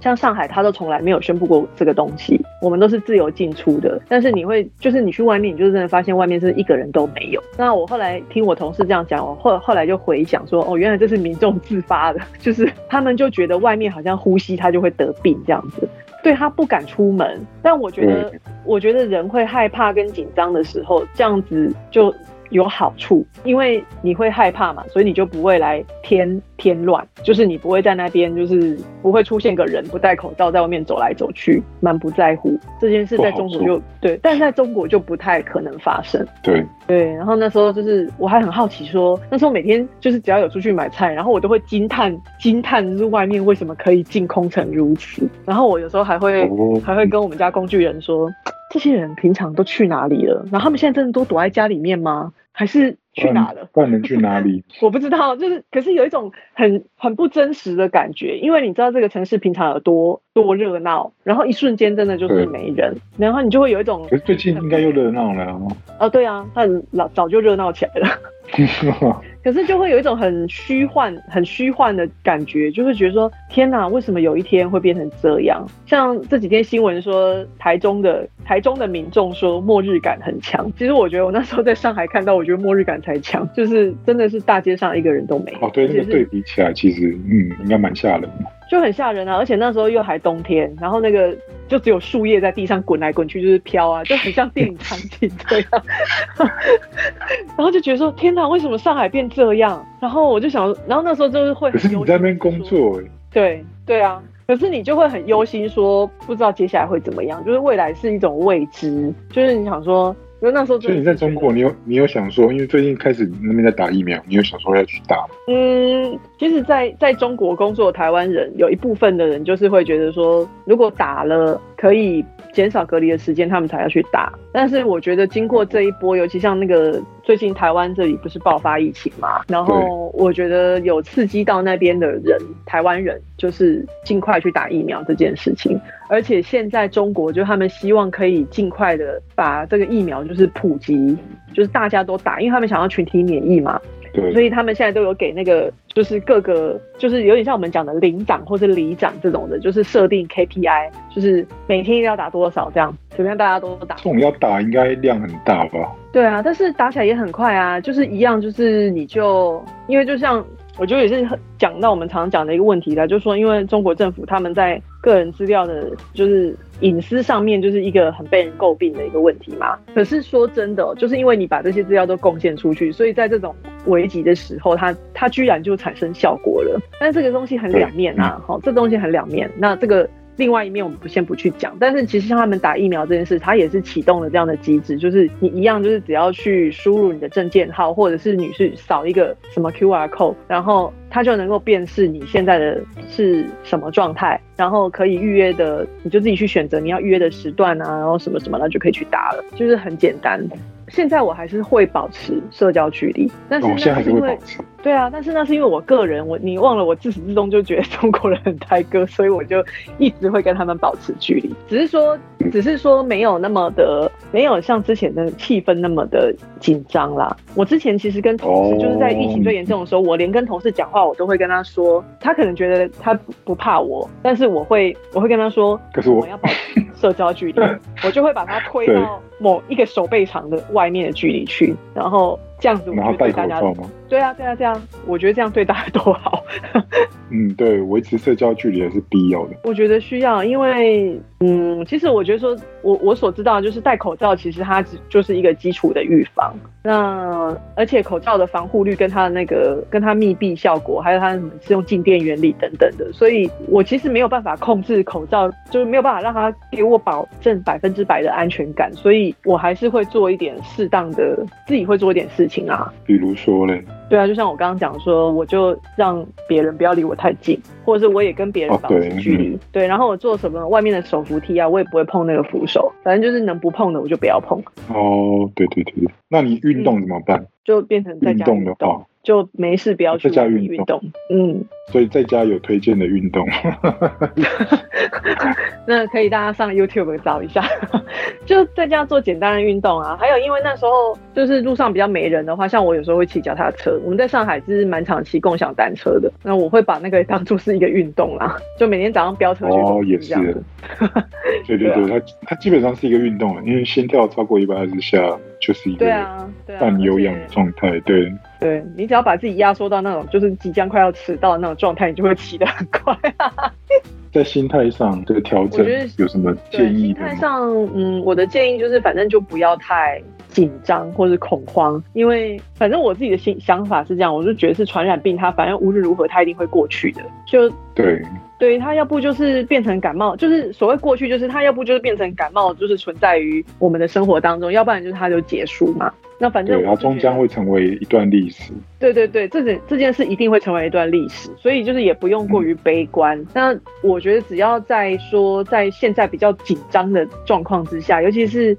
像上海，他都从来没有宣布过这个东西，我们都是自由进出的。但是你会，就是你去外面，你就真的发现外面是一个人都没有。那我后来听我同事这样讲，我后后来就回想说，哦，原来这是民众自发的，就是他们就觉得外面好像呼吸他就会得病这样子。对他不敢出门，但我觉得，我觉得人会害怕跟紧张的时候，这样子就。有好处，因为你会害怕嘛，所以你就不会来添添乱，就是你不会在那边，就是不会出现个人不戴口罩在外面走来走去，蛮不在乎这件事，在中国就对，但在中国就不太可能发生。对对，然后那时候就是我还很好奇，说那时候每天就是只要有出去买菜，然后我都会惊叹惊叹，就是外面为什么可以净空成如此。然后我有时候还会还会跟我们家工具人说。这些人平常都去哪里了？然后他们现在真的都躲在家里面吗？还是去哪了？不然能去哪里？我不知道，就是可是有一种很很不真实的感觉，因为你知道这个城市平常有多多热闹，然后一瞬间真的就是没人，然后你就会有一种。可是最近应该又热闹了。哦，对啊，他老早就热闹起来了。可是就会有一种很虚幻、很虚幻的感觉，就是觉得说，天哪，为什么有一天会变成这样？像这几天新闻说，台中的台中的民众说末日感很强。其实我觉得我那时候在上海看到，我觉得末日感才强，就是真的是大街上一个人都没。哦，对，那个对比起来，其实嗯，应该蛮吓人的。就很吓人啊！而且那时候又还冬天，然后那个就只有树叶在地上滚来滚去，就是飘啊，就很像电影场景这样。然后就觉得说：天哪，为什么上海变这样？然后我就想，然后那时候就是会。可是你在那边工作对对啊，可是你就会很忧心，说不知道接下来会怎么样，就是未来是一种未知，就是你想说。因为那时候，所以你在中国，你有你有想说，因为最近开始那边在打疫苗，你有想说要去打吗？嗯，其实，在在中国工作的台湾人，有一部分的人就是会觉得说，如果打了可以减少隔离的时间，他们才要去打。但是我觉得经过这一波，尤其像那个最近台湾这里不是爆发疫情嘛，然后我觉得有刺激到那边的人，台湾人就是尽快去打疫苗这件事情。而且现在中国就他们希望可以尽快的把这个疫苗就是普及，就是大家都打，因为他们想要群体免疫嘛。对。所以他们现在都有给那个就是各个就是有点像我们讲的领长或者里长这种的，就是设定 KPI，就是每天要打多少这样，怎么样大家都打。这种要打应该量很大吧？对啊，但是打起来也很快啊，就是一样，就是你就因为就像。我觉得也是讲到我们常常讲的一个问题啦，就是说，因为中国政府他们在个人资料的，就是隐私上面，就是一个很被人诟病的一个问题嘛。可是说真的，就是因为你把这些资料都贡献出去，所以在这种危急的时候，它它居然就产生效果了。但这个东西很两面啊，好，这东西很两面。那这个。另外一面我们不先不去讲，但是其实像他们打疫苗这件事，它也是启动了这样的机制，就是你一样就是只要去输入你的证件号，或者是你是扫一个什么 QR code，然后它就能够辨识你现在的是什么状态，然后可以预约的，你就自己去选择你要预约的时段啊，然后什么什么，那就可以去打了，就是很简单。现在我还是会保持社交距离，但是那是因为。对啊，但是那是因为我个人，我你忘了我自始至终就觉得 中国人很胎哥，所以我就一直会跟他们保持距离。只是说，只是说没有那么的，没有像之前的气氛那么的紧张啦。我之前其实跟同事就是在疫情最严重的时候，我连跟同事讲话，我都会跟他说，他可能觉得他不怕我，但是我会我会跟他说，可是我们要保持社交距离，我就会把他推到某一个手背长的外面的距离去，然后。这样子，然后戴口罩吗？对啊，对啊，这样，我觉得这样对大家都好。嗯，对，维持社交距离也是必要的。我觉得需要，因为，嗯，其实我觉得说，我我所知道就是戴口罩，其实它只就是一个基础的预防。那而且口罩的防护率跟它的那个跟它密闭效果，还有它什么是用静电原理等等的，所以我其实没有办法控制口罩，就是没有办法让它给我保证百分之百的安全感，所以我还是会做一点适当的，自己会做一点事情啊。比如说嘞？对啊，就像我刚刚讲说，我就让别人不要离我太近，或者是我也跟别人保持距离。对，然后我做什么外面的手扶梯啊，我也不会碰那个扶手，反正就是能不碰的我就不要碰。哦，对对对对，那你运动怎么办？就变成在家运动的话。就没事，不要去运动。嗯，所以在家有推荐的运动。那可以大家上 YouTube 找一下，就在家做简单的运动啊。还有，因为那时候就是路上比较没人的话，像我有时候会骑脚踏车。我们在上海是蛮常骑共享单车的，那我会把那个当做是一个运动啦。就每天早上飙车去哦，也是。对对对，它它基本上是一个运动了，因为心跳超过一百二十下。就是一个半有氧的状态，对，对你只要把自己压缩到那种就是即将快要迟到的那种状态，你就会骑得很快。在心态上这个调整，有什么建议？心态上，嗯，我的建议就是，反正就不要太紧张或者恐慌，因为反正我自己的心想法是这样，我就觉得是传染病，它反正无论如何它一定会过去的，就对。对它要不就是变成感冒，就是所谓过去，就是它要不就是变成感冒，就是存在于我们的生活当中，要不然就是它就结束嘛。那反正它终将会成为一段历史。对对对，这件这件事一定会成为一段历史，所以就是也不用过于悲观。那我觉得只要在说在现在比较紧张的状况之下，尤其是。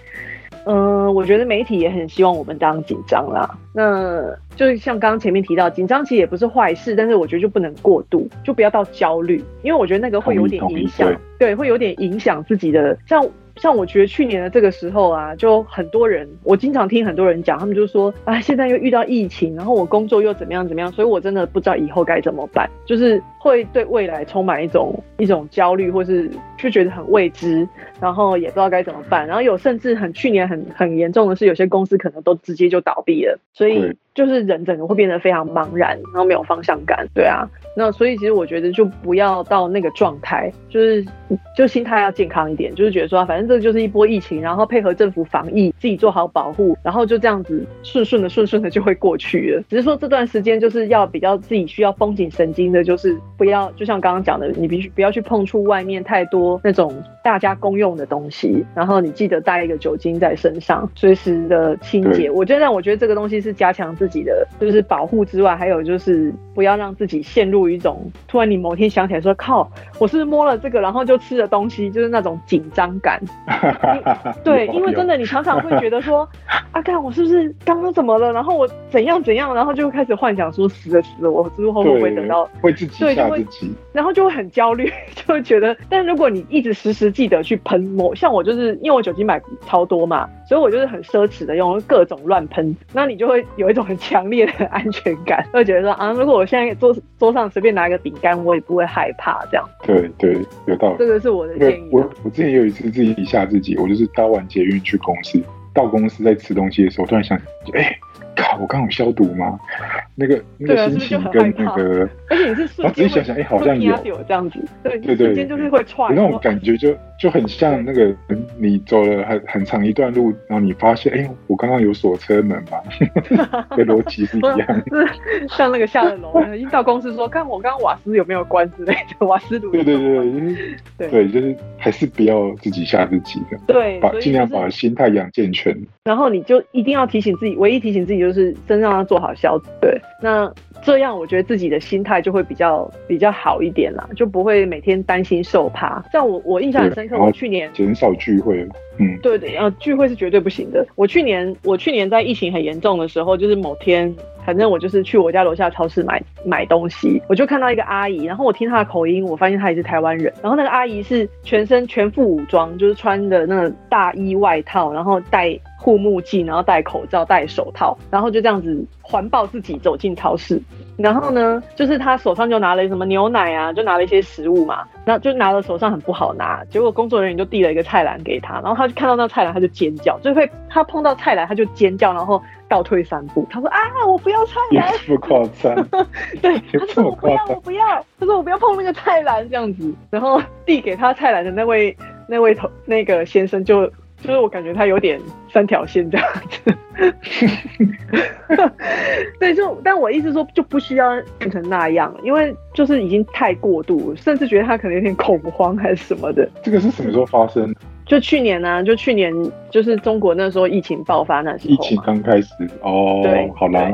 嗯，我觉得媒体也很希望我们当紧张啦。那就是像刚刚前面提到，紧张其实也不是坏事，但是我觉得就不能过度，就不要到焦虑，因为我觉得那个会有点影响，对，会有点影响自己的像。像我觉得去年的这个时候啊，就很多人，我经常听很多人讲，他们就说啊，现在又遇到疫情，然后我工作又怎么样怎么样，所以我真的不知道以后该怎么办，就是会对未来充满一种一种焦虑，或是就觉得很未知，然后也不知道该怎么办，然后有甚至很去年很很严重的是，有些公司可能都直接就倒闭了，所以就是人整个会变得非常茫然，然后没有方向感，对啊。那所以其实我觉得就不要到那个状态，就是就心态要健康一点，就是觉得说反正这就是一波疫情，然后配合政府防疫，自己做好保护，然后就这样子顺顺的顺顺的就会过去了。只是说这段时间就是要比较自己需要绷紧神经的，就是不要就像刚刚讲的，你必须不要去碰触外面太多那种大家公用的东西，然后你记得带一个酒精在身上，随时的清洁。我觉得我觉得这个东西是加强自己的就是保护之外，还有就是不要让自己陷入。一种突然，你某天想起来说：“靠，我是摸了这个，然后就吃了东西，就是那种紧张感。”对，因为真的，你常常会觉得说：“阿干，我是不是刚刚怎么了？然后我怎样怎样？然后就开始幻想说死了死了，我之后会不会等到会自己对然后就会很焦虑，就会觉得。但如果你一直时时记得去喷某，像我就是因为我酒精买超多嘛，所以我就是很奢侈的用各种乱喷，那你就会有一种很强烈的安全感，会觉得说啊，如果我现在桌桌上。随便拿一个饼干，我也不会害怕。这样对对，有道理。这个是我的建议。我我之前有一次自己吓自己，我就是搭完捷运去公司，到公司在吃东西的时候，突然想，哎。靠！我刚有消毒吗？那个那个心情跟那个，而且你是 然后仔细想想，哎，好像有这样子，对对对，瞬间就是会串，那种感觉就就很像那个你走了很很长一段路，然后你发现，哎，我刚刚有锁车门嘛，跟逻辑是一样，是像那个下了楼，一到公司说，看我刚刚瓦斯有没有关之类的，瓦斯炉，对对对对，对，就是还是不要自己吓自己的，对，把尽量把心态养健全，然后你就一定要提醒自己，唯一提醒自己。就是身上要做好消毒，对，那这样我觉得自己的心态就会比较比较好一点啦，就不会每天担心受怕。像我我印象很深刻，我去年减少聚会，嗯，对对，呃，聚会是绝对不行的。我去年我去年在疫情很严重的时候，就是某天。反正我就是去我家楼下超市买买东西，我就看到一个阿姨，然后我听她的口音，我发现她也是台湾人。然后那个阿姨是全身全副武装，就是穿的那个大衣外套，然后戴护目镜，然后戴口罩、戴手套，然后就这样子环抱自己走进超市。然后呢，就是他手上就拿了什么牛奶啊，就拿了一些食物嘛，那就拿了手上很不好拿。结果工作人员就递了一个菜篮给他，然后他就看到那菜篮，他就尖叫，就会他碰到菜篮，他就尖叫，然后倒退三步，他说啊，我不要菜篮，这么夸张？对，他说我不要，我不要，他说我不要碰那个菜篮这样子。然后递给他菜篮的那位那位头那个先生就。就是我感觉他有点三条线这样子，对，就但我意思说就不需要变成那样，因为就是已经太过度，甚至觉得他可能有点恐慌还是什么的。这个是什么时候发生？就去年呢，就去年就是中国那时候疫情爆发那时候，疫情刚开始哦，对，好啦。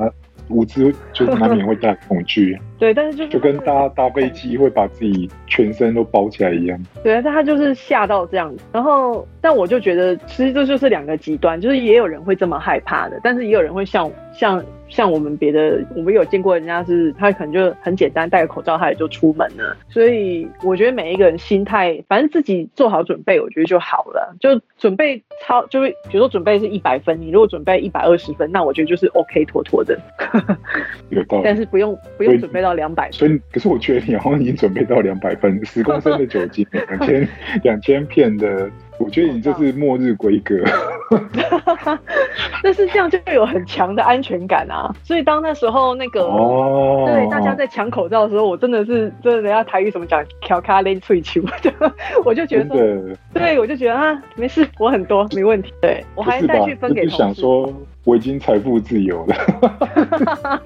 物资就难免会带恐惧，对，但是就就跟搭搭飞机会把自己全身都包起来一样，对，但他就是吓到这样，然后但我就觉得其实这就是两个极端，就是也有人会这么害怕的，但是也有人会像像。像我们别的，我们有见过人家是，他可能就很简单戴个口罩，他也就出门了。所以我觉得每一个人心态，反正自己做好准备，我觉得就好了。就准备超，就是比如说准备是一百分，你如果准备一百二十分，那我觉得就是 OK 妥妥的。有道理。但是不用不用准备到两百。所以可是我觉得你好像已经准备到两百分，十公升的酒精，两千 两千片的。我觉得你这是末日规格，但是这样就有很强的安全感啊！所以当那时候那个对大家在抢口罩的时候，我真的是真的人家台语怎么讲，调卡连脆球，我就觉得说，对我就觉得啊，没事，我很多没问题，对我还再去分给同事。我已经财富自由了，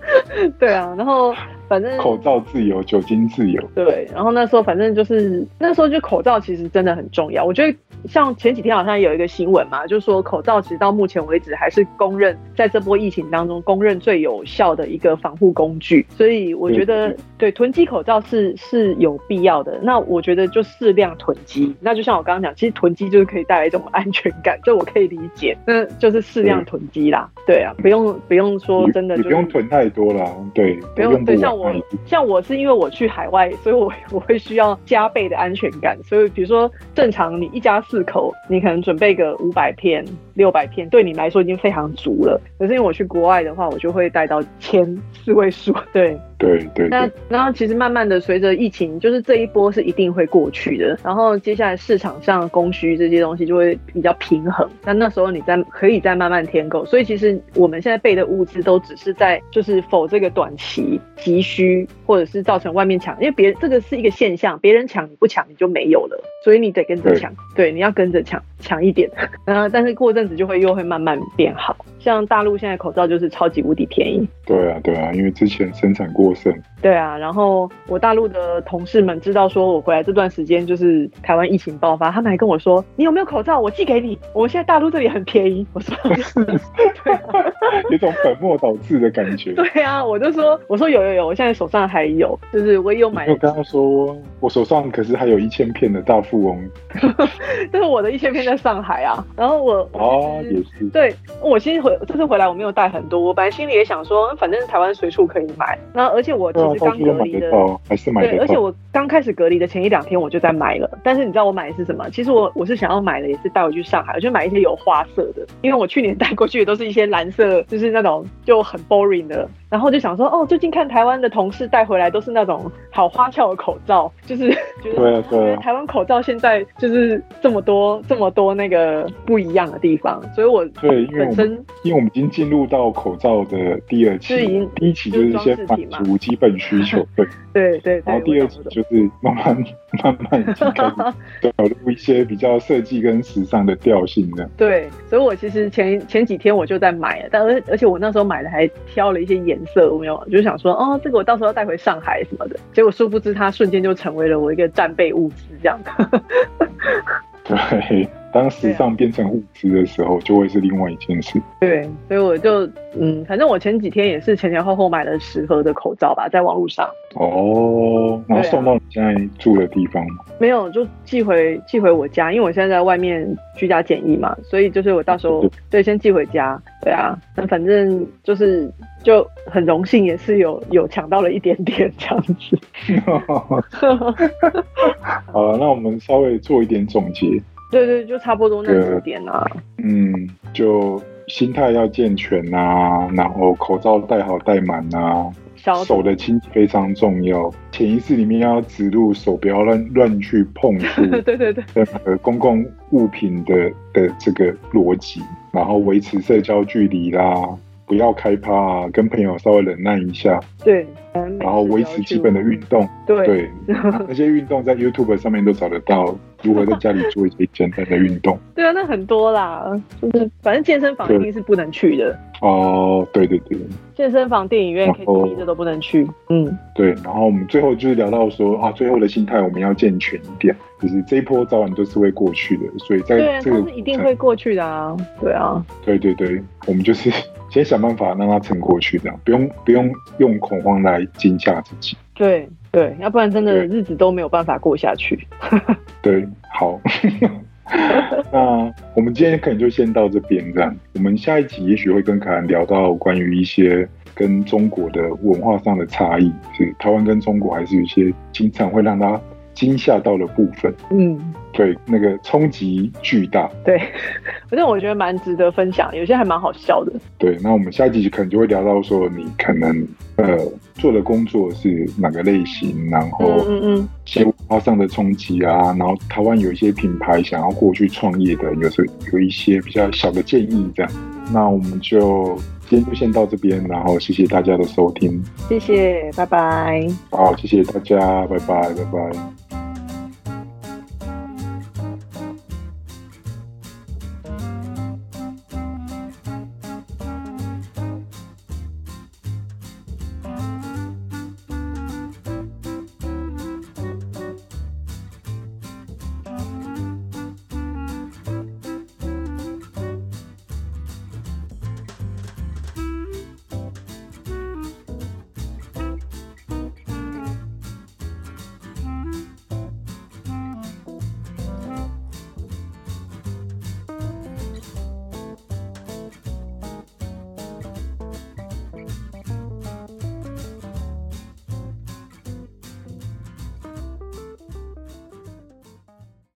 对啊，然后反正口罩自由，酒精自由，对，然后那时候反正就是那时候就口罩其实真的很重要。我觉得像前几天好像有一个新闻嘛，就是说口罩其实到目前为止还是公认在这波疫情当中公认最有效的一个防护工具。所以我觉得对囤积口罩是是有必要的。那我觉得就适量囤积。那就像我刚刚讲，其实囤积就是可以带来一种安全感，这我可以理解。那就是适量囤积啦。对啊，不用不用说真的，你不用囤太多啦。对，不用对，像我像我是因为我去海外，所以我 我会需要加倍的安全感。所以比如说正常你一家四口，你可能准备个五百片、六百片，对你来说已经非常足了。可是因为我去国外的话，我就会带到千四位数。对。对对，那然后其实慢慢的随着疫情，就是这一波是一定会过去的，然后接下来市场上供需这些东西就会比较平衡，那那时候你再可以再慢慢添购，所以其实我们现在备的物资都只是在就是否这个短期急需，或者是造成外面抢，因为别这个是一个现象，别人抢你不抢你就没有了，所以你得跟着抢，对，你要跟着抢抢一点，然后但是过阵子就会又会慢慢变好，像大陆现在口罩就是超级无敌便宜，对啊对啊，因为之前生产过。对啊，然后我大陆的同事们知道说我回来这段时间就是台湾疫情爆发，他们还跟我说：“你有没有口罩？我寄给你。”我们现在大陆这里很便宜。我说：“ 对，有种本末倒置的感觉。”对啊，我就说：“我说有有有，我现在手上还有，就是我也有买。”我刚刚说我手上可是还有一千片的大富翁，但是我的一千片在上海啊。然后我哦也是，对我其实回这次回来我没有带很多，我本来心里也想说，反正台湾随处可以买。那而且我其实刚隔离的，还是买对，而且我刚开始隔离的前一两天我就在买了。但是你知道我买的是什么？其实我我是想要买的也是带回去上海，我就买一些有花色的，因为我去年带过去的都是一些蓝色，就是那种就很 boring 的。然后就想说，哦，最近看台湾的同事带回来都是那种好花俏的口罩，就是 觉得台湾口罩现在就是这么多这么多那个不一样的地方，所以我对因为，本身因为我们已经进入到口罩的第二期，第一期就是先满足基本需求，对对对，然后第二期就是慢慢慢慢开始 导入一些比较设计跟时尚的调性的。对，所以我其实前前几天我就在买了，但而而且我那时候买的还挑了一些颜。颜色我没有，就想说，哦，这个我到时候要带回上海什么的。结果殊不知，它瞬间就成为了我一个战备物资，这样的。对，当时尚变成物资的时候，就会是另外一件事。对，所以我就嗯，反正我前几天也是前前后后买了十盒的口罩吧，在网络上。哦，然后送到你现在住的地方吗？没有，就寄回寄回我家，因为我现在在外面居家检疫嘛，所以就是我到时候对先寄回家。对啊，那反正就是就很荣幸，也是有有抢到了一点点这样子。好了，那我们稍微做一点总结。对对，就差不多那几点啊。嗯，就心态要健全啊，然后口罩戴好戴满啊，手的清洁非常重要。潜意识里面要植入手不要乱乱去碰触。对对对。呃，公共物品的的这个逻辑，然后维持社交距离啦。不要开趴，跟朋友稍微忍耐一下。对，然后维持基本的运动。对，那些运动在 YouTube 上面都找得到，如何在家里做一些简单的运动。对啊，那很多啦，就是反正健身房一定是不能去的。哦，对对对，健身房、电影院、KTV 这都不能去。嗯，对。然后我们最后就是聊到说啊，最后的心态我们要健全一点，就是这一波早晚都是会过去的，所以在这个是一定会过去的啊。对啊，对对对，我们就是 先想办法让它撑过去，这样不用不用用恐慌来惊吓自己。对对，要不然真的日子都没有办法过下去。对，好。那我们今天可能就先到这边，这样。我们下一集也许会跟凯兰聊到关于一些跟中国的文化上的差异，是台湾跟中国还是有一些经常会让他惊吓到的部分。嗯，对，那个冲击巨大。对，反 正我觉得蛮值得分享，有些还蛮好笑的。对，那我们下一集可能就会聊到说，你可能呃做的工作是哪个类型，然后嗯嗯。化上的冲击啊，然后台湾有一些品牌想要过去创业的，有时候有一些比较小的建议，这样。那我们就今天就先到这边，然后谢谢大家的收听，谢谢，拜拜。好，谢谢大家，拜拜，拜拜。